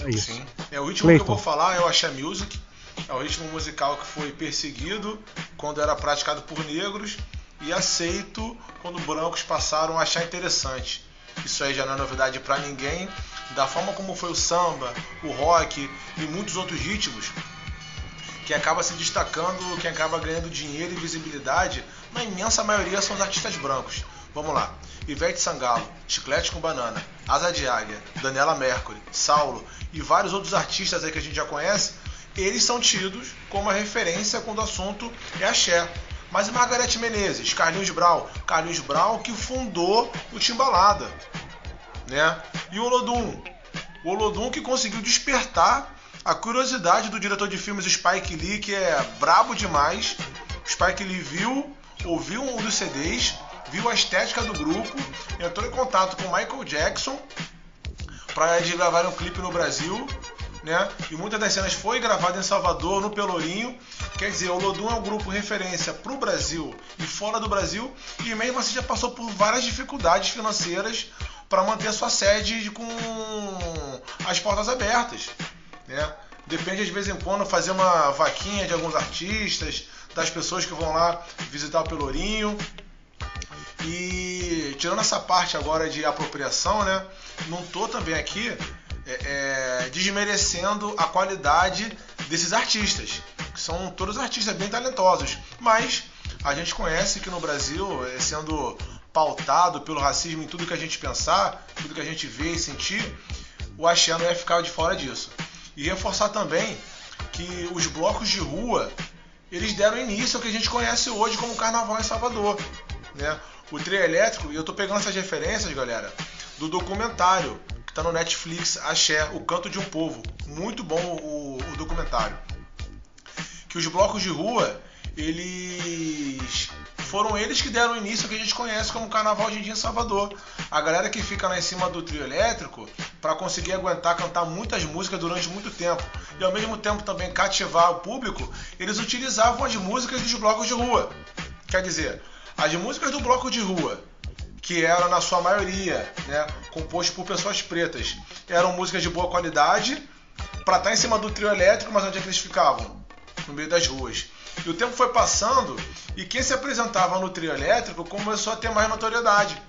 É isso. Sim. É o ritmo que eu Clayton. vou falar é o Axé Music. É o ritmo musical que foi perseguido quando era praticado por negros e aceito quando brancos passaram a achar interessante. Isso aí já não é novidade pra ninguém. Da forma como foi o samba, o rock e muitos outros ritmos, quem acaba se destacando, quem acaba ganhando dinheiro e visibilidade, na imensa maioria são os artistas brancos. Vamos lá. Ivete Sangalo, Chiclete com Banana, Asa de Águia, Daniela Mercury, Saulo e vários outros artistas aí que a gente já conhece, eles são tidos como a referência quando o assunto é axé. Mas e Margarete Menezes, Carlinhos Brau, Carlinhos Brau que fundou o Timbalada, né? E o Olodum, o Olodum que conseguiu despertar a curiosidade do diretor de filmes Spike Lee, que é brabo demais. Spike Lee viu, ouviu um dos CDs, viu a estética do grupo, entrou em contato com Michael Jackson para eles gravarem um clipe no Brasil, né? E muitas das cenas foi gravada em Salvador, no Pelourinho. Quer dizer, o Lodum é um grupo referência para o Brasil e fora do Brasil, e mesmo assim já passou por várias dificuldades financeiras para manter a sua sede com as portas abertas, né? Depende de vez em quando fazer uma vaquinha de alguns artistas, das pessoas que vão lá visitar o Pelourinho. E tirando essa parte agora de apropriação, né? Não tô também aqui é, é, desmerecendo a qualidade desses artistas, que são todos artistas bem talentosos, mas a gente conhece que no Brasil, é, sendo pautado pelo racismo em tudo que a gente pensar, tudo que a gente vê e sentir, o axé não ia ficar de fora disso. E reforçar também que os blocos de rua eles deram início ao que a gente conhece hoje como Carnaval em Salvador, né? O trio elétrico, e eu tô pegando essas referências, galera, do documentário que tá no Netflix, Axé, O Canto de um Povo. Muito bom o, o documentário. que os blocos de rua, eles foram eles que deram início ao que a gente conhece como Carnaval de Dia em Salvador. A galera que fica lá em cima do trio elétrico para conseguir aguentar cantar muitas músicas durante muito tempo e ao mesmo tempo também cativar o público, eles utilizavam as músicas dos blocos de rua. Quer dizer, as músicas do bloco de rua, que eram na sua maioria, né, composto por pessoas pretas, eram músicas de boa qualidade para estar em cima do trio elétrico, mas onde é que eles ficavam? No meio das ruas. E o tempo foi passando e quem se apresentava no trio elétrico começou a ter mais notoriedade.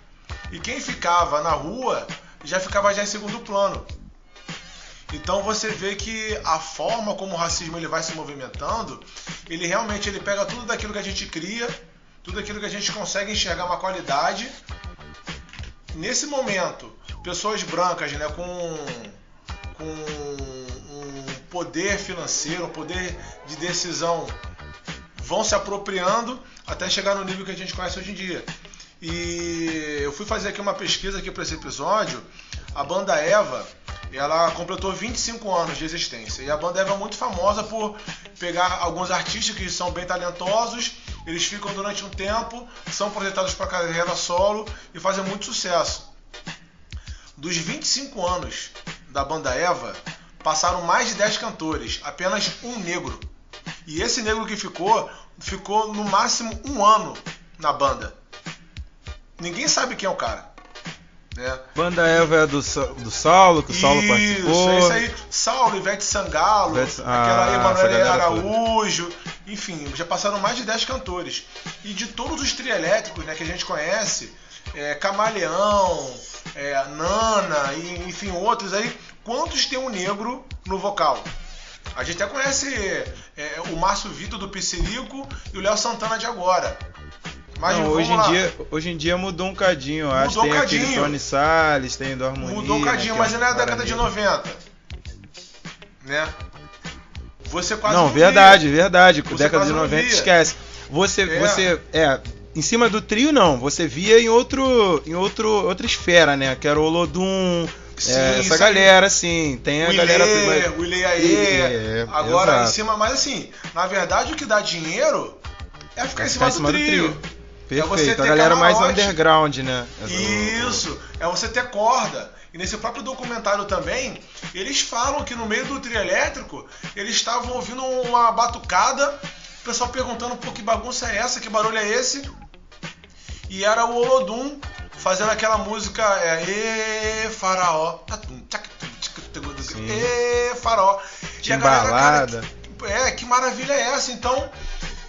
E quem ficava na rua já ficava já em segundo plano. Então você vê que a forma como o racismo ele vai se movimentando, ele realmente ele pega tudo daquilo que a gente cria, tudo aquilo que a gente consegue enxergar uma qualidade. Nesse momento, pessoas brancas, né, com, com um poder financeiro, um poder de decisão, vão se apropriando até chegar no nível que a gente conhece hoje em dia. E eu fui fazer aqui uma pesquisa aqui para esse episódio. A banda Eva, ela completou 25 anos de existência. E a banda Eva é muito famosa por pegar alguns artistas que são bem talentosos, eles ficam durante um tempo, são projetados para carreira solo e fazem muito sucesso. Dos 25 anos da banda Eva, passaram mais de 10 cantores, apenas um negro. E esse negro que ficou, ficou no máximo um ano na banda. Ninguém sabe quem é o cara. Né? Banda Eva é do, do Saulo, que o Saulo Isso, participou. é isso aí. Saulo, Ivete Sangalo, Ivete- aquela Ah, Emanuele essa galera Araújo, enfim, já passaram mais de 10 cantores. E de todos os trielétricos né, que a gente conhece, é, Camaleão, é, Nana, e, enfim, outros aí, quantos tem um negro no vocal? A gente até conhece é, o Márcio Vitor do Pissirico e o Léo Santana de agora. Mas Não, hoje, em dia, hoje em dia mudou um cadinho, eu acho. Mudou um Tem aquele cadinho. Tony Salles, tem do Harmonia. Mudou um cadinho, que mas não é da cara década de negro. 90. Né? Você quase Não, não verdade, via. verdade. Você década de não 90, via. esquece. Você, É. você, é, em cima do trio não, você via em outro, em outro, outra esfera, né? Que era o Olodum, Sim, é, essa aí. galera, assim, tem a O galera... O Ilê Aê, É, agora exato. em cima, mas assim, na verdade o que dá dinheiro é ficar em cima, Ficar do, trio. Perfeito, você a galera mais camarote. underground, né? Isso, é você ter corda. E nesse próprio documentário também, eles falam que no meio do trio elétrico, eles estavam ouvindo uma batucada, o pessoal perguntando, pô, que bagunça é essa, que barulho é esse? E era o Olodum fazendo aquela música, é, Ê, faraó, tum, tum, Ê, faraó. E a galera, cara, Timbalada. é, que maravilha é essa? Então,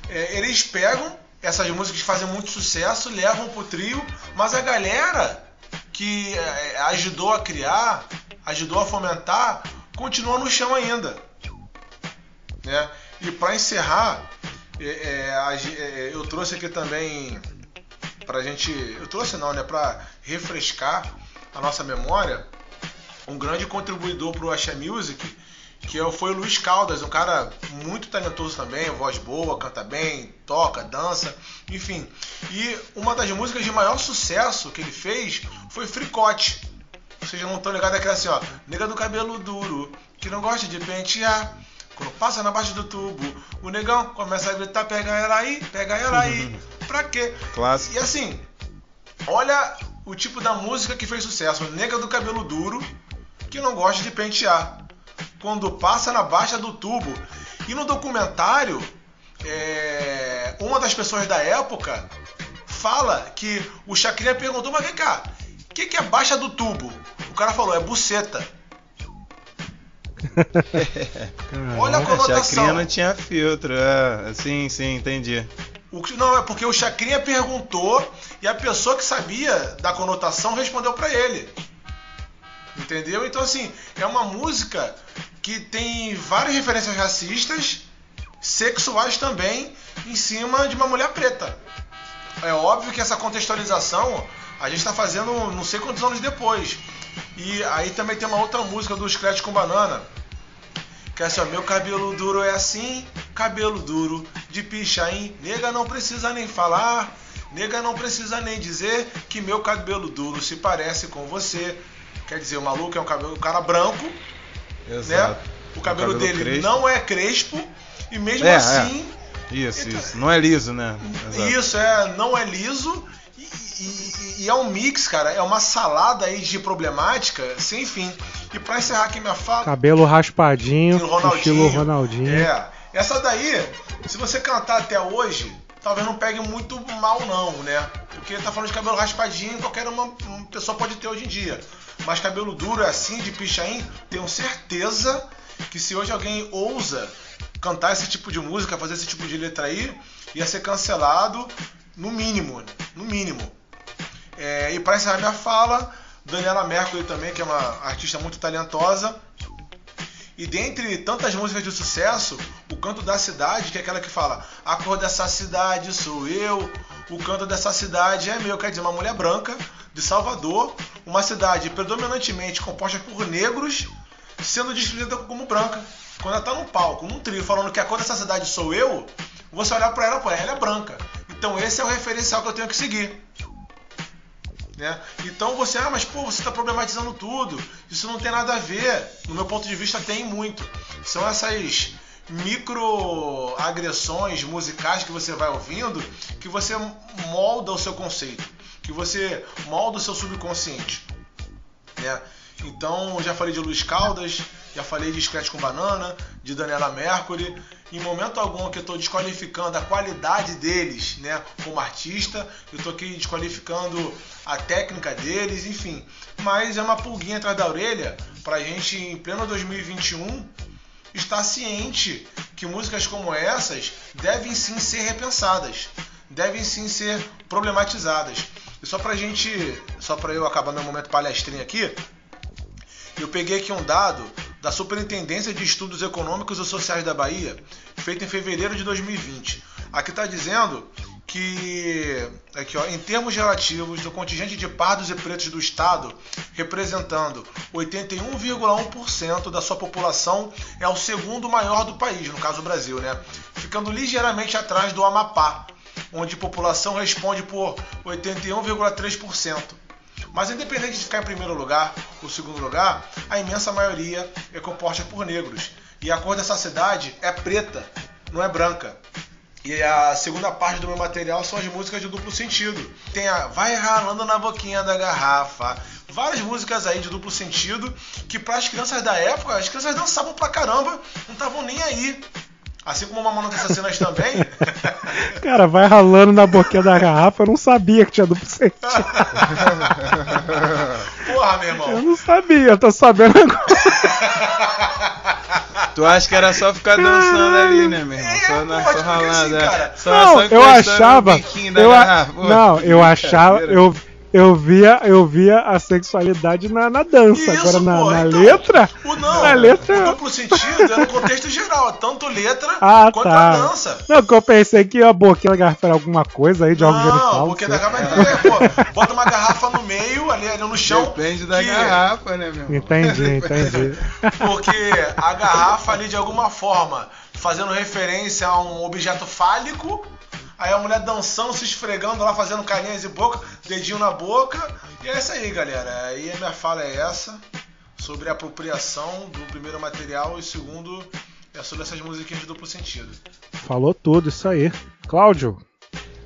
é, eles pegam essas músicas que fazem muito sucesso, levam pro trio, mas a galera que é, ajudou a criar, ajudou a fomentar, continua no chão ainda. Né? E para encerrar, é, é, é, eu trouxe aqui também pra gente, eu trouxe não, né, para refrescar a nossa memória, um grande contribuidor pro Axé Music, que é o- foi o Luiz Caldas, um cara muito talentoso também, voz boa, canta bem, toca, dança, enfim. E uma das músicas de maior sucesso que ele fez foi Fricote. Vocês não estão ligados aquela assim, ó. Nega do cabelo duro, que não gosta de pentear. Quando passa na baixa do tubo, o negão começa a gritar, pega ela aí, pega ela aí. pra quê? Clássico. E assim, olha o tipo da música que fez sucesso. Nega do cabelo duro, que não gosta de pentear. Quando passa na baixa do tubo. E no documentário, é, uma das pessoas da época fala que o Chacrinha perguntou, mas vem cá, o que, que é baixa do tubo? O cara falou, é buceta. Olha a conotação. Chacrinha não tinha filtro, é. Sim, sim, entendi. O que- não, é porque o Chacrinha perguntou e a pessoa que sabia da conotação respondeu pra ele. Entendeu? Então, assim, é uma música que tem várias referências racistas, sexuais também, em cima de uma mulher preta. É óbvio que essa contextualização a gente está fazendo não sei quantos anos depois. E aí também tem uma outra música do Scratch com Banana, que é assim, ó, meu cabelo duro é assim, cabelo duro de pichain, nega não precisa nem falar, nega não precisa nem dizer que meu cabelo duro se parece com você. Quer dizer, o maluco é um cabelo, um cara branco, Exato. né? O cabelo, cabelo dele crespo. não é crespo E mesmo É, assim, é. Isso, isso. Não é liso, né? Exato. isso é, não é liso e, e- é um mix, cara. É uma salada aí de problemática sem fim. E pra encerrar aqui minha fala, Cabelo raspadinho, Estilo Ronaldinho. estilo Ronaldinho. É. Essa daí, se você cantar até hoje, talvez não pegue muito mal não, né? Porque tá falando de cabelo raspadinho, qualquer uma, uma pessoa pode ter hoje em dia. Mas cabelo duro assim, de pichain, tenho certeza que se hoje alguém ousa cantar esse tipo de música, fazer esse tipo de letra aí, ia ser cancelado no mínimo, no mínimo. É, e para encerrar minha fala, Daniela Mercury também, que é uma artista muito talentosa, e dentre tantas músicas de sucesso, o Canto da Cidade, que é aquela que fala A cor dessa cidade sou eu, o canto dessa cidade é meu, quer dizer, uma mulher branca de Salvador, uma cidade predominantemente composta por negros, sendo descrita como branca. Quando ela tá num palco, num trio, falando que a cor dessa cidade sou eu, você olhar pra ela, pô, ela é branca. Então esse é o referencial que eu tenho que seguir. Né? Então você, ah, mas pô, você está problematizando tudo. Isso não tem nada a ver. No meu ponto de vista, tem muito. São essas microagressões musicais que você vai ouvindo que você molda o seu conceito, que você molda o seu subconsciente. Né? Então, já falei de Luiz Caldas, já falei de Scratch com Banana, de Daniela Mercury. Em momento algum que eu estou desqualificando a qualidade deles né, como artista, eu estou aqui desqualificando a técnica deles, enfim. Mas é uma pulguinha atrás da orelha para a gente, em pleno 2021, estar ciente que músicas como essas devem sim ser repensadas, devem sim ser problematizadas. E só pra gente, só para eu acabar meu momento palestrinho aqui, eu peguei aqui um dado da Superintendência de Estudos Econômicos e Sociais da Bahia, feito em fevereiro de 2020. Aqui está dizendo que, aqui, ó, em termos relativos do contingente de pardos e pretos do Estado, representando 81,1% da sua população, é o segundo maior do país, no caso o Brasil, né? ficando ligeiramente atrás do Amapá, onde a população responde por 81,3%. Mas independente de ficar em primeiro lugar ou segundo lugar, a imensa maioria é composta por negros. E a cor dessa cidade é preta, não é branca. E a segunda parte do meu material são as músicas de duplo sentido. Tem a Vai Ralando na Boquinha da Garrafa. Várias músicas aí de duplo sentido que para as crianças da época, as crianças dançavam pra caramba, não estavam nem aí. Assim como uma das Assassinas também. Cara, vai ralando na boquinha da garrafa, eu não sabia que tinha duplo sentido. Porra, meu irmão. Eu não sabia, eu tô sabendo agora. Tu acha que era só ficar dançando ali, né, meu irmão? Só, na, só ralando, é. Só, Não, só eu achava. Eu, a- garrafa. Não, eu achava. Eu, eu, via, eu via a sexualidade na, na dança. Isso, Agora na, pô, na então, letra. O não, Na letra. o duplo sentido é no contexto geral, é tanto letra Ah, quanto a tá. dança. Não, que eu pensei que a boquinha da garrafa era alguma coisa aí de órgão genital. Não, porque da garrafa é, pô, bota uma garrafa no meio, ali, ali no chão. Depende da que- garrafa, né, meu irmão? Entendi, entendi. Porque a garrafa ali, de alguma forma, fazendo referência a um objeto fálico. Aí a mulher dançando, se esfregando lá, fazendo carinhas de boca, dedinho na boca. E é isso aí, galera. Aí a minha fala é essa. Sobre a apropriação do primeiro material e segundo é sobre essas musiquinhas de duplo sentido. Falou tudo, isso aí. Cláudio,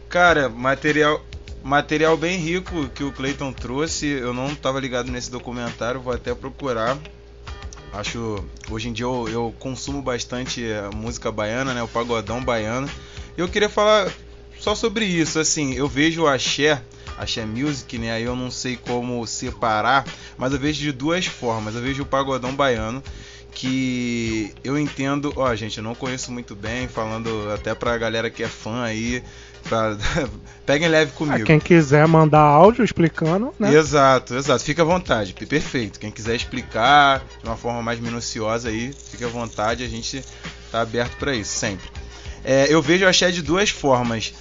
Cara, material, material bem rico que o Clayton trouxe. Eu não estava ligado nesse documentário, vou até procurar. Acho hoje em dia eu, eu consumo bastante a música baiana, né, o pagodão baiano. E eu queria falar só sobre isso, assim, eu vejo o axé, axé music, né, aí eu não sei como separar, mas eu vejo de duas formas. Eu vejo o pagodão baiano que eu entendo, ó, gente, eu não conheço muito bem, falando até pra galera que é fã aí, pra... peguem leve comigo. quem quiser mandar áudio explicando, né? Exato, exato. Fica à vontade, perfeito. Quem quiser explicar de uma forma mais minuciosa aí, fique à vontade, a gente tá aberto para isso, sempre. É, eu vejo o axé de duas formas.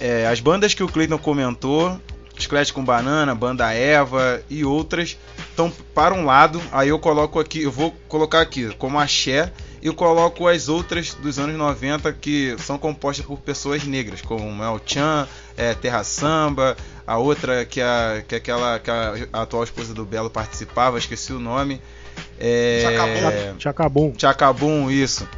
É, as bandas que o Cleiton comentou, Scratch com Banana, Banda Eva e outras, estão para um lado. Aí eu coloco aqui, eu vou colocar aqui como axé e eu coloco as outras dos anos 90 que são compostas por pessoas negras, como Mel Chan, é, Terra Samba, a outra que, a, que é aquela que a, a atual esposa do Belo participava, esqueci o nome. É, Chacabum. Chacabum, isso.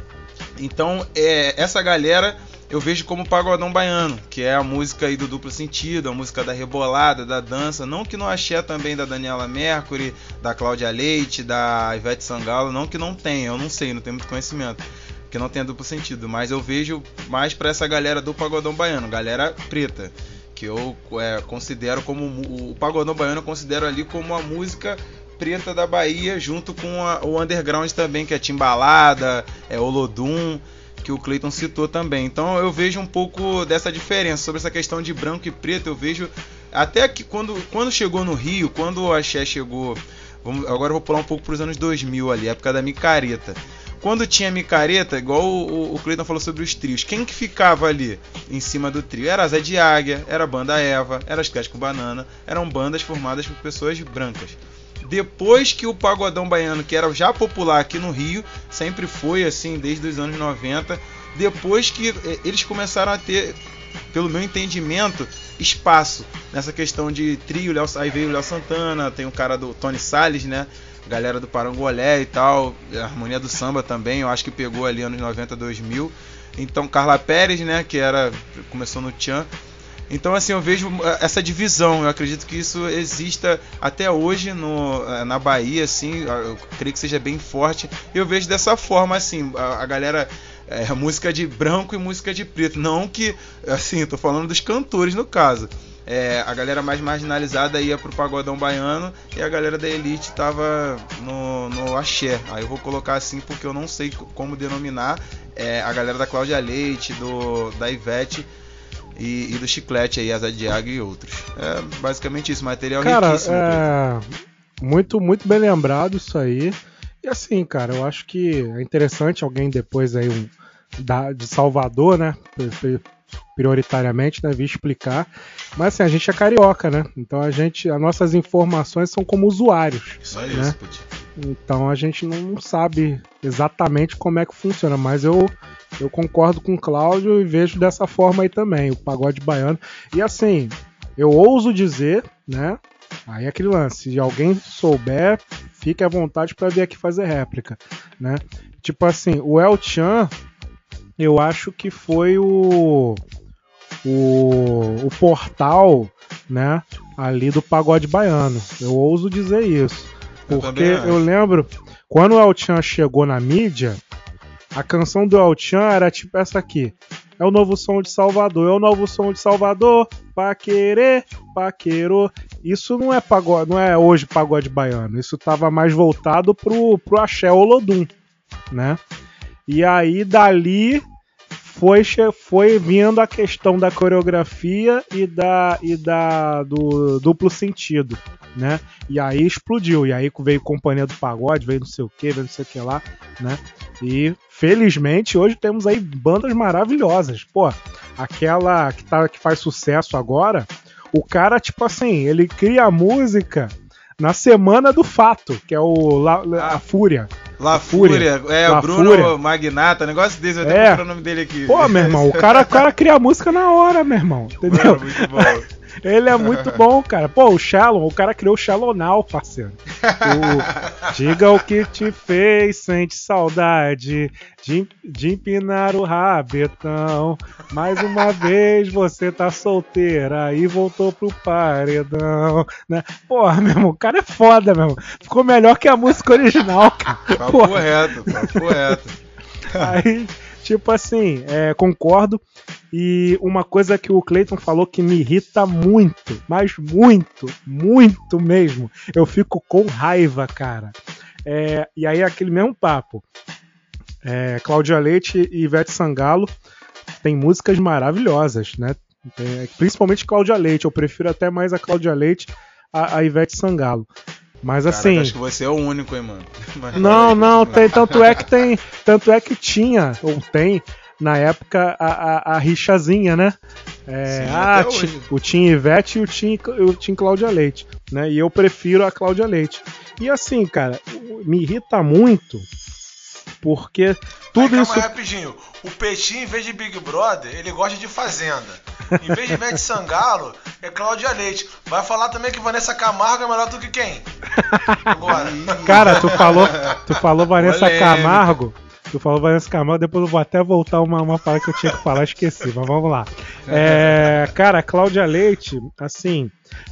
Então, é, essa galera eu vejo como pagodão baiano, que é a música aí do duplo sentido, a música da rebolada, da dança, não que no axé também da Daniela Mercury, da Cláudia Leite, da Ivete Sangalo, não que não tenha, eu não sei, não tenho muito conhecimento, que não tenha duplo sentido, mas eu vejo mais pra essa galera do pagodão baiano, galera preta, que eu é, considero como o pagodão baiano eu considero ali como a música preta da Bahia, junto com a- o underground também, que é Timbalada, é Olodum, que o Clayton citou também. Então eu vejo um pouco dessa diferença sobre essa questão de branco e preto. Eu vejo até que quando, quando chegou no Rio, quando o Axé chegou, vamos- agora eu vou pular um pouco para os anos 2000 ali, época da micareta. Quando tinha micareta, igual o, o- Cleiton falou sobre os trios, quem que ficava ali em cima do trio? Era Zé de Águia, era a banda Eva, era as Clés com Banana, eram bandas formadas por pessoas brancas. Depois que o pagodão baiano, que era já popular aqui no Rio, sempre foi assim desde os anos 90, depois que eh, eles começaram a ter, pelo meu entendimento, espaço nessa questão de trio, Léo- aí veio o Léo Santana, tem o cara do Tony Salles, né? Galera do Parangolé e tal, a harmonia do samba também, eu acho que pegou ali anos 90, 2000. Então Carla Pérez, né, que era começou no Tchan. Então assim, eu vejo eh, essa divisão, eu acredito que isso exista até hoje no, eh, na Bahia, assim, eu creio que seja bem forte. Eu vejo dessa forma, assim, a, a galera é, música de branco e música de preto. Não que, assim, tô falando dos cantores no caso. É, a galera mais marginalizada ia pro pagodão baiano e a galera da elite tava no, no axé. Aí eu vou colocar assim porque eu não sei co- como denominar é, a galera da Cláudia Leite, do, da Ivete e, e do Chiclete aí, Asa de Águia e outros. É basicamente isso, material Cara, riquíssimo. É, muito, muito bem lembrado isso aí. E assim, cara, eu acho que é interessante alguém depois aí um, da, de Salvador, né? pri- pri- Prioritariamente, né? Vir explicar. Mas assim, a gente é carioca, né? Então a gente. As nossas informações são como usuários. Isso é né? isso. Então a gente não sabe exatamente como é que funciona, mas eu, eu concordo com o Cláudio e vejo dessa forma aí também, o pagode baiano. E assim, eu ouso dizer, né? Aí é aquele lance, se alguém souber, fique à vontade para vir aqui fazer réplica, né? Tipo assim, o El Chan, eu acho que foi o o, o portal, né, ali do pagode baiano. Eu ouso dizer isso. Eu Porque acho. eu lembro, quando o El Chan chegou na mídia, a canção do El Chan era tipo essa aqui. É o novo som de Salvador, é o novo som de Salvador, paquerê, paquerô. Isso não é pagode, não é hoje pagode baiano. Isso tava mais voltado pro, pro axé Olodum, né? E aí dali foi, foi vindo a questão da coreografia e da e da do duplo sentido, né? E aí explodiu. E aí veio companhia do pagode, veio não sei o que, veio não sei o que lá, né? E felizmente hoje temos aí bandas maravilhosas. Pô, aquela que tá que faz sucesso agora, o cara tipo assim, ele cria a música na semana do fato, que é o La- La- a Fúria. La Fúria. Fúria, é, La Bruno Fúria. Magnata, negócio desse, eu até É. o nome dele aqui. Pô, meu irmão, o cara, o cara cria a música na hora, meu irmão. Entendeu? Mano, muito bom. Ele é muito bom, cara. Pô, o Shalom, o cara criou o Shalom Now, parceiro. O Diga o que te fez, sente saudade de, de empinar o rabetão. Mais uma vez você tá solteira e voltou pro paredão. Né? Porra, meu irmão, o cara é foda, meu irmão. Ficou melhor que a música original, cara. Papo Porra. reto, papo reto. Aí, tipo assim, é, concordo. E uma coisa que o Clayton falou que me irrita muito, mas muito, muito mesmo. Eu fico com raiva, cara. É, e aí, aquele mesmo papo. É, Cláudia Leite e Ivete Sangalo tem músicas maravilhosas, né? Tem- principalmente Cláudia Leite. Eu prefiro até mais a Cláudia Leite a, a Ivete Sangalo. Mas Caraca, assim. acho que você é o único, hein, mano. Mas Não, não, tem, tanto é que tem, tanto é que tinha, ou tem, na época, a, a, a rixazinha, né? É, Sim, ah, ti- o Tim Ivete e o Tim, o Tim Cláudia Leite, né? E eu prefiro a Cláudia Leite. E assim, cara, me irrita muito, porque tudo Calma isso... aí, rapidinho. O Peitinho, em vez de Big Brother, ele gosta de Fazenda. Em vez de Ivete Sangalo, é Cláudia Leite. Vai falar também que Vanessa Camargo é melhor do que quem? Agora. Cara, tu falou, tu falou Vanessa Polêmica. Camargo. Tu falou Vanessa Camargo, depois eu vou até voltar uma, uma fala que eu tinha que falar, esqueci, mas vamos lá. É, cara, Cláudia Leite, assim,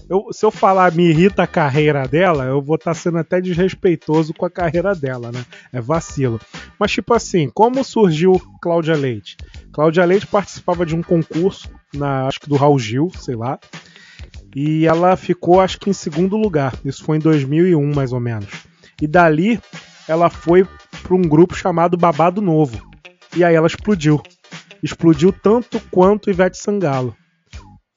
eu- se eu falar me irrita a carreira dela, eu vou estar sendo até desrespeitoso com a carreira dela, né? É vacilo. Mas, tipo assim, como surgiu Cláudia Leite? Cláudia Leite participava de um concurso, na, acho que do Raul Gil, sei lá. E ela ficou, acho que em segundo lugar. Isso foi em 2001, mais ou menos. E dali, ela foi para um grupo chamado Babado Novo. E aí ela explodiu. Explodiu tanto quanto Ivete Sangalo.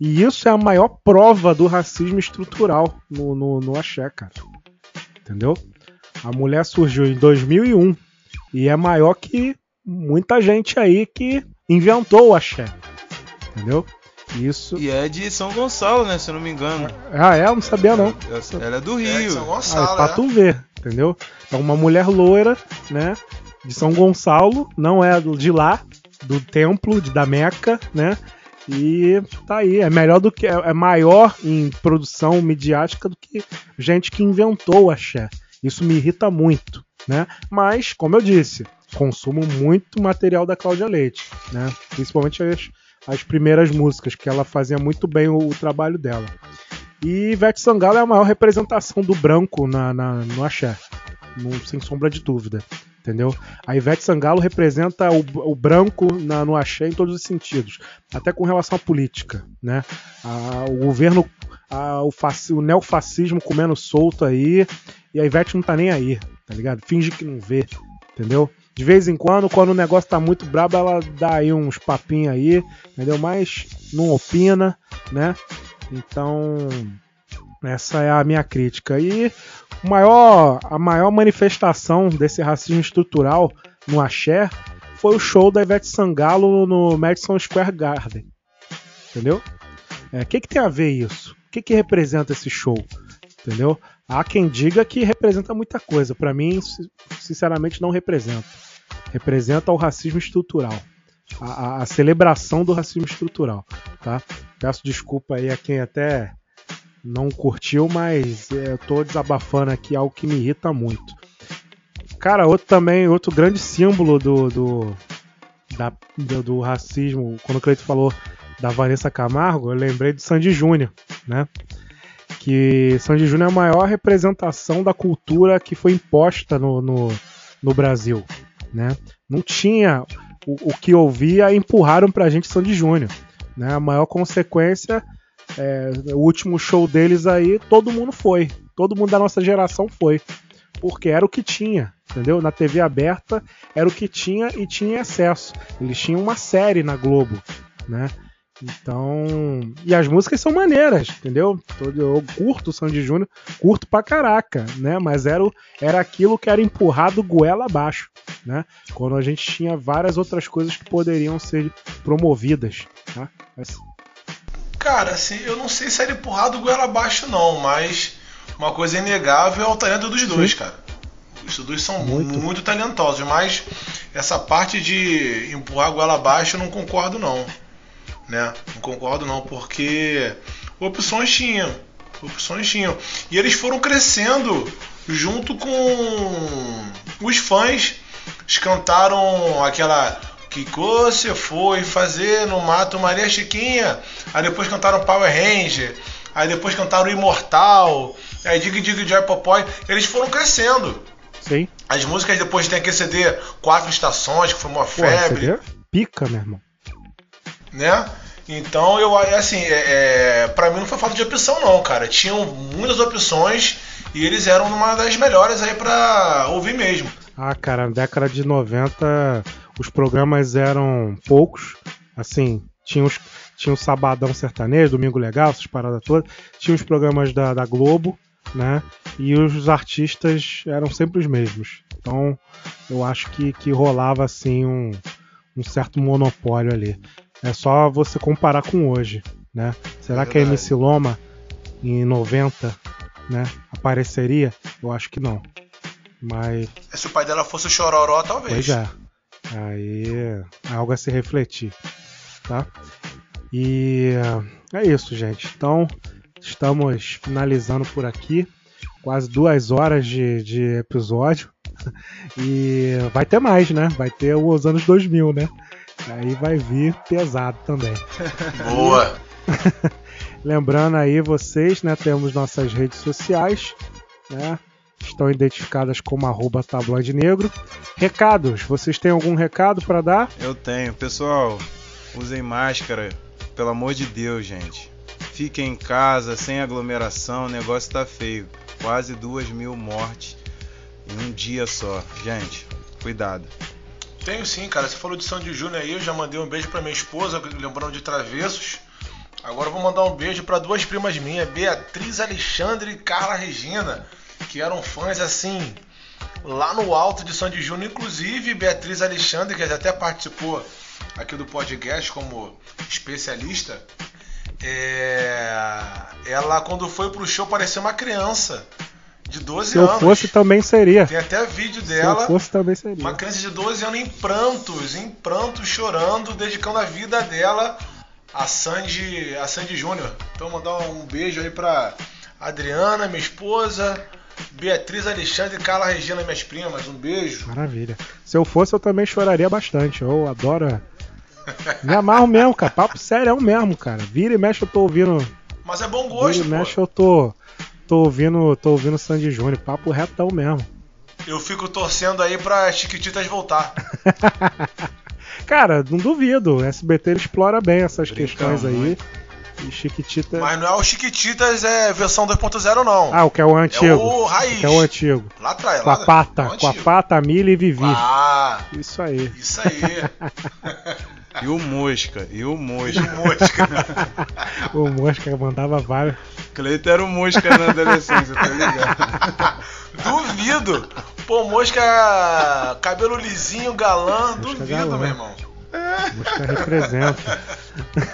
E isso é a maior prova do racismo estrutural no, no, no axé, cara. Entendeu? A mulher surgiu em 2001 e é maior que muita gente aí que inventou o axé. Entendeu? Isso. E é de São Gonçalo, né? Se eu não me engano. Ah, é? Eu não sabia não. Ela é do Rio. Ah, pra tu ver, entendeu? É uma mulher loira, né? De São Gonçalo, não é de lá, do templo, de, da Meca, né? E tá aí, é melhor do que. É é maior em produção midiática do que gente que inventou o axé. Isso me irrita muito, né? Mas, como eu disse, consumo muito material da Cláudia Leite, né? Principalmente as, as primeiras músicas, que ela fazia muito bem o, o trabalho dela. E Ivete Sangalo é a maior representação do branco na, na- no axé, no- sem sombra de dúvida. Entendeu? A Ivete Sangalo representa o, o branco na- no axé em todos os sentidos, até com relação à política. Né? A- o governo, a- o, faci- o neofascismo comendo solto aí, e a Ivete não tá nem aí, tá ligado? Finge que não vê, entendeu? De vez em quando, quando o negócio tá muito brabo, ela dá aí uns papinhos aí, entendeu? Mas não opina, né? Então, essa é a minha crítica. E maior, a maior manifestação desse racismo estrutural no axé foi o show da Ivete Sangalo no Madison Square Garden. Entendeu? O que, que tem a ver isso? O que, que representa esse show? Entendeu? Há quem diga que representa muita coisa. Pra mim, si- sinceramente, não representa. Representa o racismo estrutural. A, a- celebração do racismo estrutural. Tá? Peço desculpa aí a quem até não curtiu, mas eu tô desabafando aqui algo que me irrita muito. Cara, outro também, outro grande símbolo do, do, da- do, do racismo, quando o Cleito falou da Vanessa Camargo, eu lembrei do Sandy Júnior, né? Que Sandy Júnior é a maior representação da cultura que foi imposta no, no, no Brasil, né? Não tinha o, o que ouvia, empurraram pra gente Sandy Júnior, né? A maior consequência é, o último show deles aí, todo mundo foi. Todo mundo da nossa geração foi. Porque era o que tinha, entendeu? Na TV aberta era o que tinha e tinha acesso. Eles tinham uma série na Globo, né? Então. E as músicas são maneiras, entendeu? Eu curto o Sandy Júnior, curto pra caraca, né? Mas era, o- era aquilo que era empurrado goela abaixo, né? Quando a gente tinha várias outras coisas que poderiam ser promovidas, tá? Mas- Cara, assim, eu não sei se era empurrado goela abaixo, não, mas uma coisa inegável é o talento dos dois, cara. Os dois são muito. talentosos, mas essa parte de empurrar goela abaixo eu não concordo, não. Né? Não concordo, não, porque opções tinham. Opções tinham. E eles foram crescendo junto com os fãs. Eles cantaram aquela que você foi fazer no mato Maria Chiquinha. Aí depois cantaram Power Ranger. Aí depois cantaram Imortal. Aí Dig Dig Joy Popoy. Eles foram crescendo. Sim. As músicas depois tem aquele CD Quatro Estações, que foi uma Pô, febre você vê? Pica, meu irmão. Né? Então eu assim, é, é, para mim não foi falta de opção não, cara. Tinham muitas opções e eles eram uma das melhores aí pra ouvir mesmo. Ah, cara, na década de 90 os programas eram poucos. Assim, tinha os, tinha o Sabadão Sertanejo, Domingo Legal, essas paradas todas. Tinha os programas da, da Globo, né? E os artistas eram sempre os mesmos. Então eu acho que, que rolava assim um, um certo monopólio ali. É só você comparar com hoje, né? Será que a MC Loma em 90, né, apareceria? Eu acho que não. Mas Se o pai dela fosse o Chororó, talvez. Pois é. Aí é algo a se refletir, tá? E é isso, gente. Então, estamos finalizando por aqui. Quase duas horas de, de episódio. e vai ter mais, né? Vai ter os anos 2000, né? Aí vai vir pesado também. Boa! Lembrando aí vocês, né? Temos nossas redes sociais, né? Estão identificadas como arroba tabloide negro. Recados, vocês têm algum recado para dar? Eu tenho. Pessoal, usem máscara, pelo amor de Deus, gente. Fiquem em casa, sem aglomeração, o negócio tá feio. Quase duas mil mortes em um dia só. Gente, cuidado. Tenho sim, cara. Você falou de Sandy Júnior aí, eu já mandei um beijo pra minha esposa, lembrando de Travessos. Agora vou mandar um beijo para duas primas minhas, Beatriz Alexandre e Carla Regina, que eram fãs assim, lá no alto de Sandy Júnior. Inclusive, Beatriz Alexandre, que até participou aqui do podcast como especialista, é... ela quando foi pro show parecia uma criança de 12 Se anos. eu fosse também seria. Tem até vídeo Se dela. eu fosse também seria. Uma criança de 12 anos em prantos, em prantos, chorando, dedicando a vida dela a Sandy, a Sandy Júnior. Então mandar um beijo aí pra Adriana, minha esposa, Beatriz Alexandre e Carla Regina, minhas primas. Um beijo. Maravilha. Se eu fosse, eu também choraria bastante. Eu adoro. Me amarro mesmo, cara. Papo sério, é o mesmo, cara. Vira e mexe, eu tô ouvindo. Mas é bom Vira gosto, e pô. mexe, eu tô. Tô ouvindo. Tô ouvindo Sandy Júnior. Papo retão mesmo. Eu fico torcendo aí pra Chiquititas voltar. Cara, não duvido. O SBT explora bem essas Brinca questões aí. E Chiquitita. Mas não é o Chiquititas é versão 2.0 não. Ah, o que é o antigo. É o raiz. que é o antigo. Lá atrás, Com a lá- pata. o Com a pata, a milha e Vivi. Ah, Isso aí. isso aí. E o Mosca, e o Mosca. Mosca. o Mosca mandava vários. Cleiton era o Mosca na adolescência, tá ligado? Duvido. Pô, mosca. Cabelo lisinho, galã. Duvido, galã. meu irmão. Mosca representa.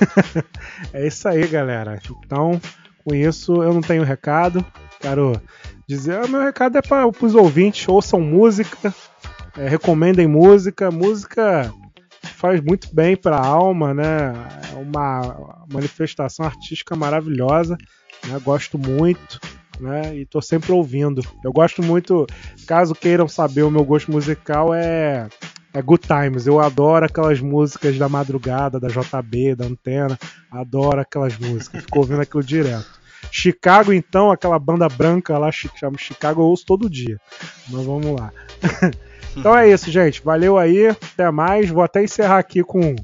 é isso aí, galera. Então, com isso, eu não tenho recado. Quero dizer, o meu recado é para os ouvintes, ouçam música, é, recomendem música. Música faz muito bem para a alma, né? É uma manifestação artística maravilhosa. Né? Gosto muito. Né? E tô sempre ouvindo. Eu gosto muito, caso queiram saber o meu gosto musical, é é Good Times. Eu adoro aquelas músicas da madrugada, da JB, da Antena. Adoro aquelas músicas. Fico ouvindo aquilo direto. Chicago, então, aquela banda branca lá, chama Chicago, eu ouço todo dia. Mas vamos lá. então é isso, gente. Valeu aí. Até mais. Vou até encerrar aqui com,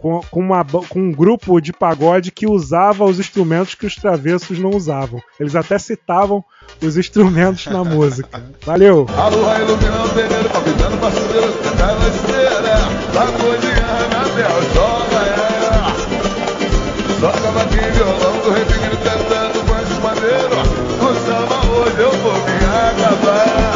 com, com uma, com um grupo de pagode que usava os instrumentos que os travessos não usavam. Eles até citavam os instrumentos na música. Valeu! A lua iluminando o terreiro, palpitando pra na esteira, joga é. Toca baquinho, violão do retingho, tentando com esse maneiro. No samba hoje eu vou me acabar.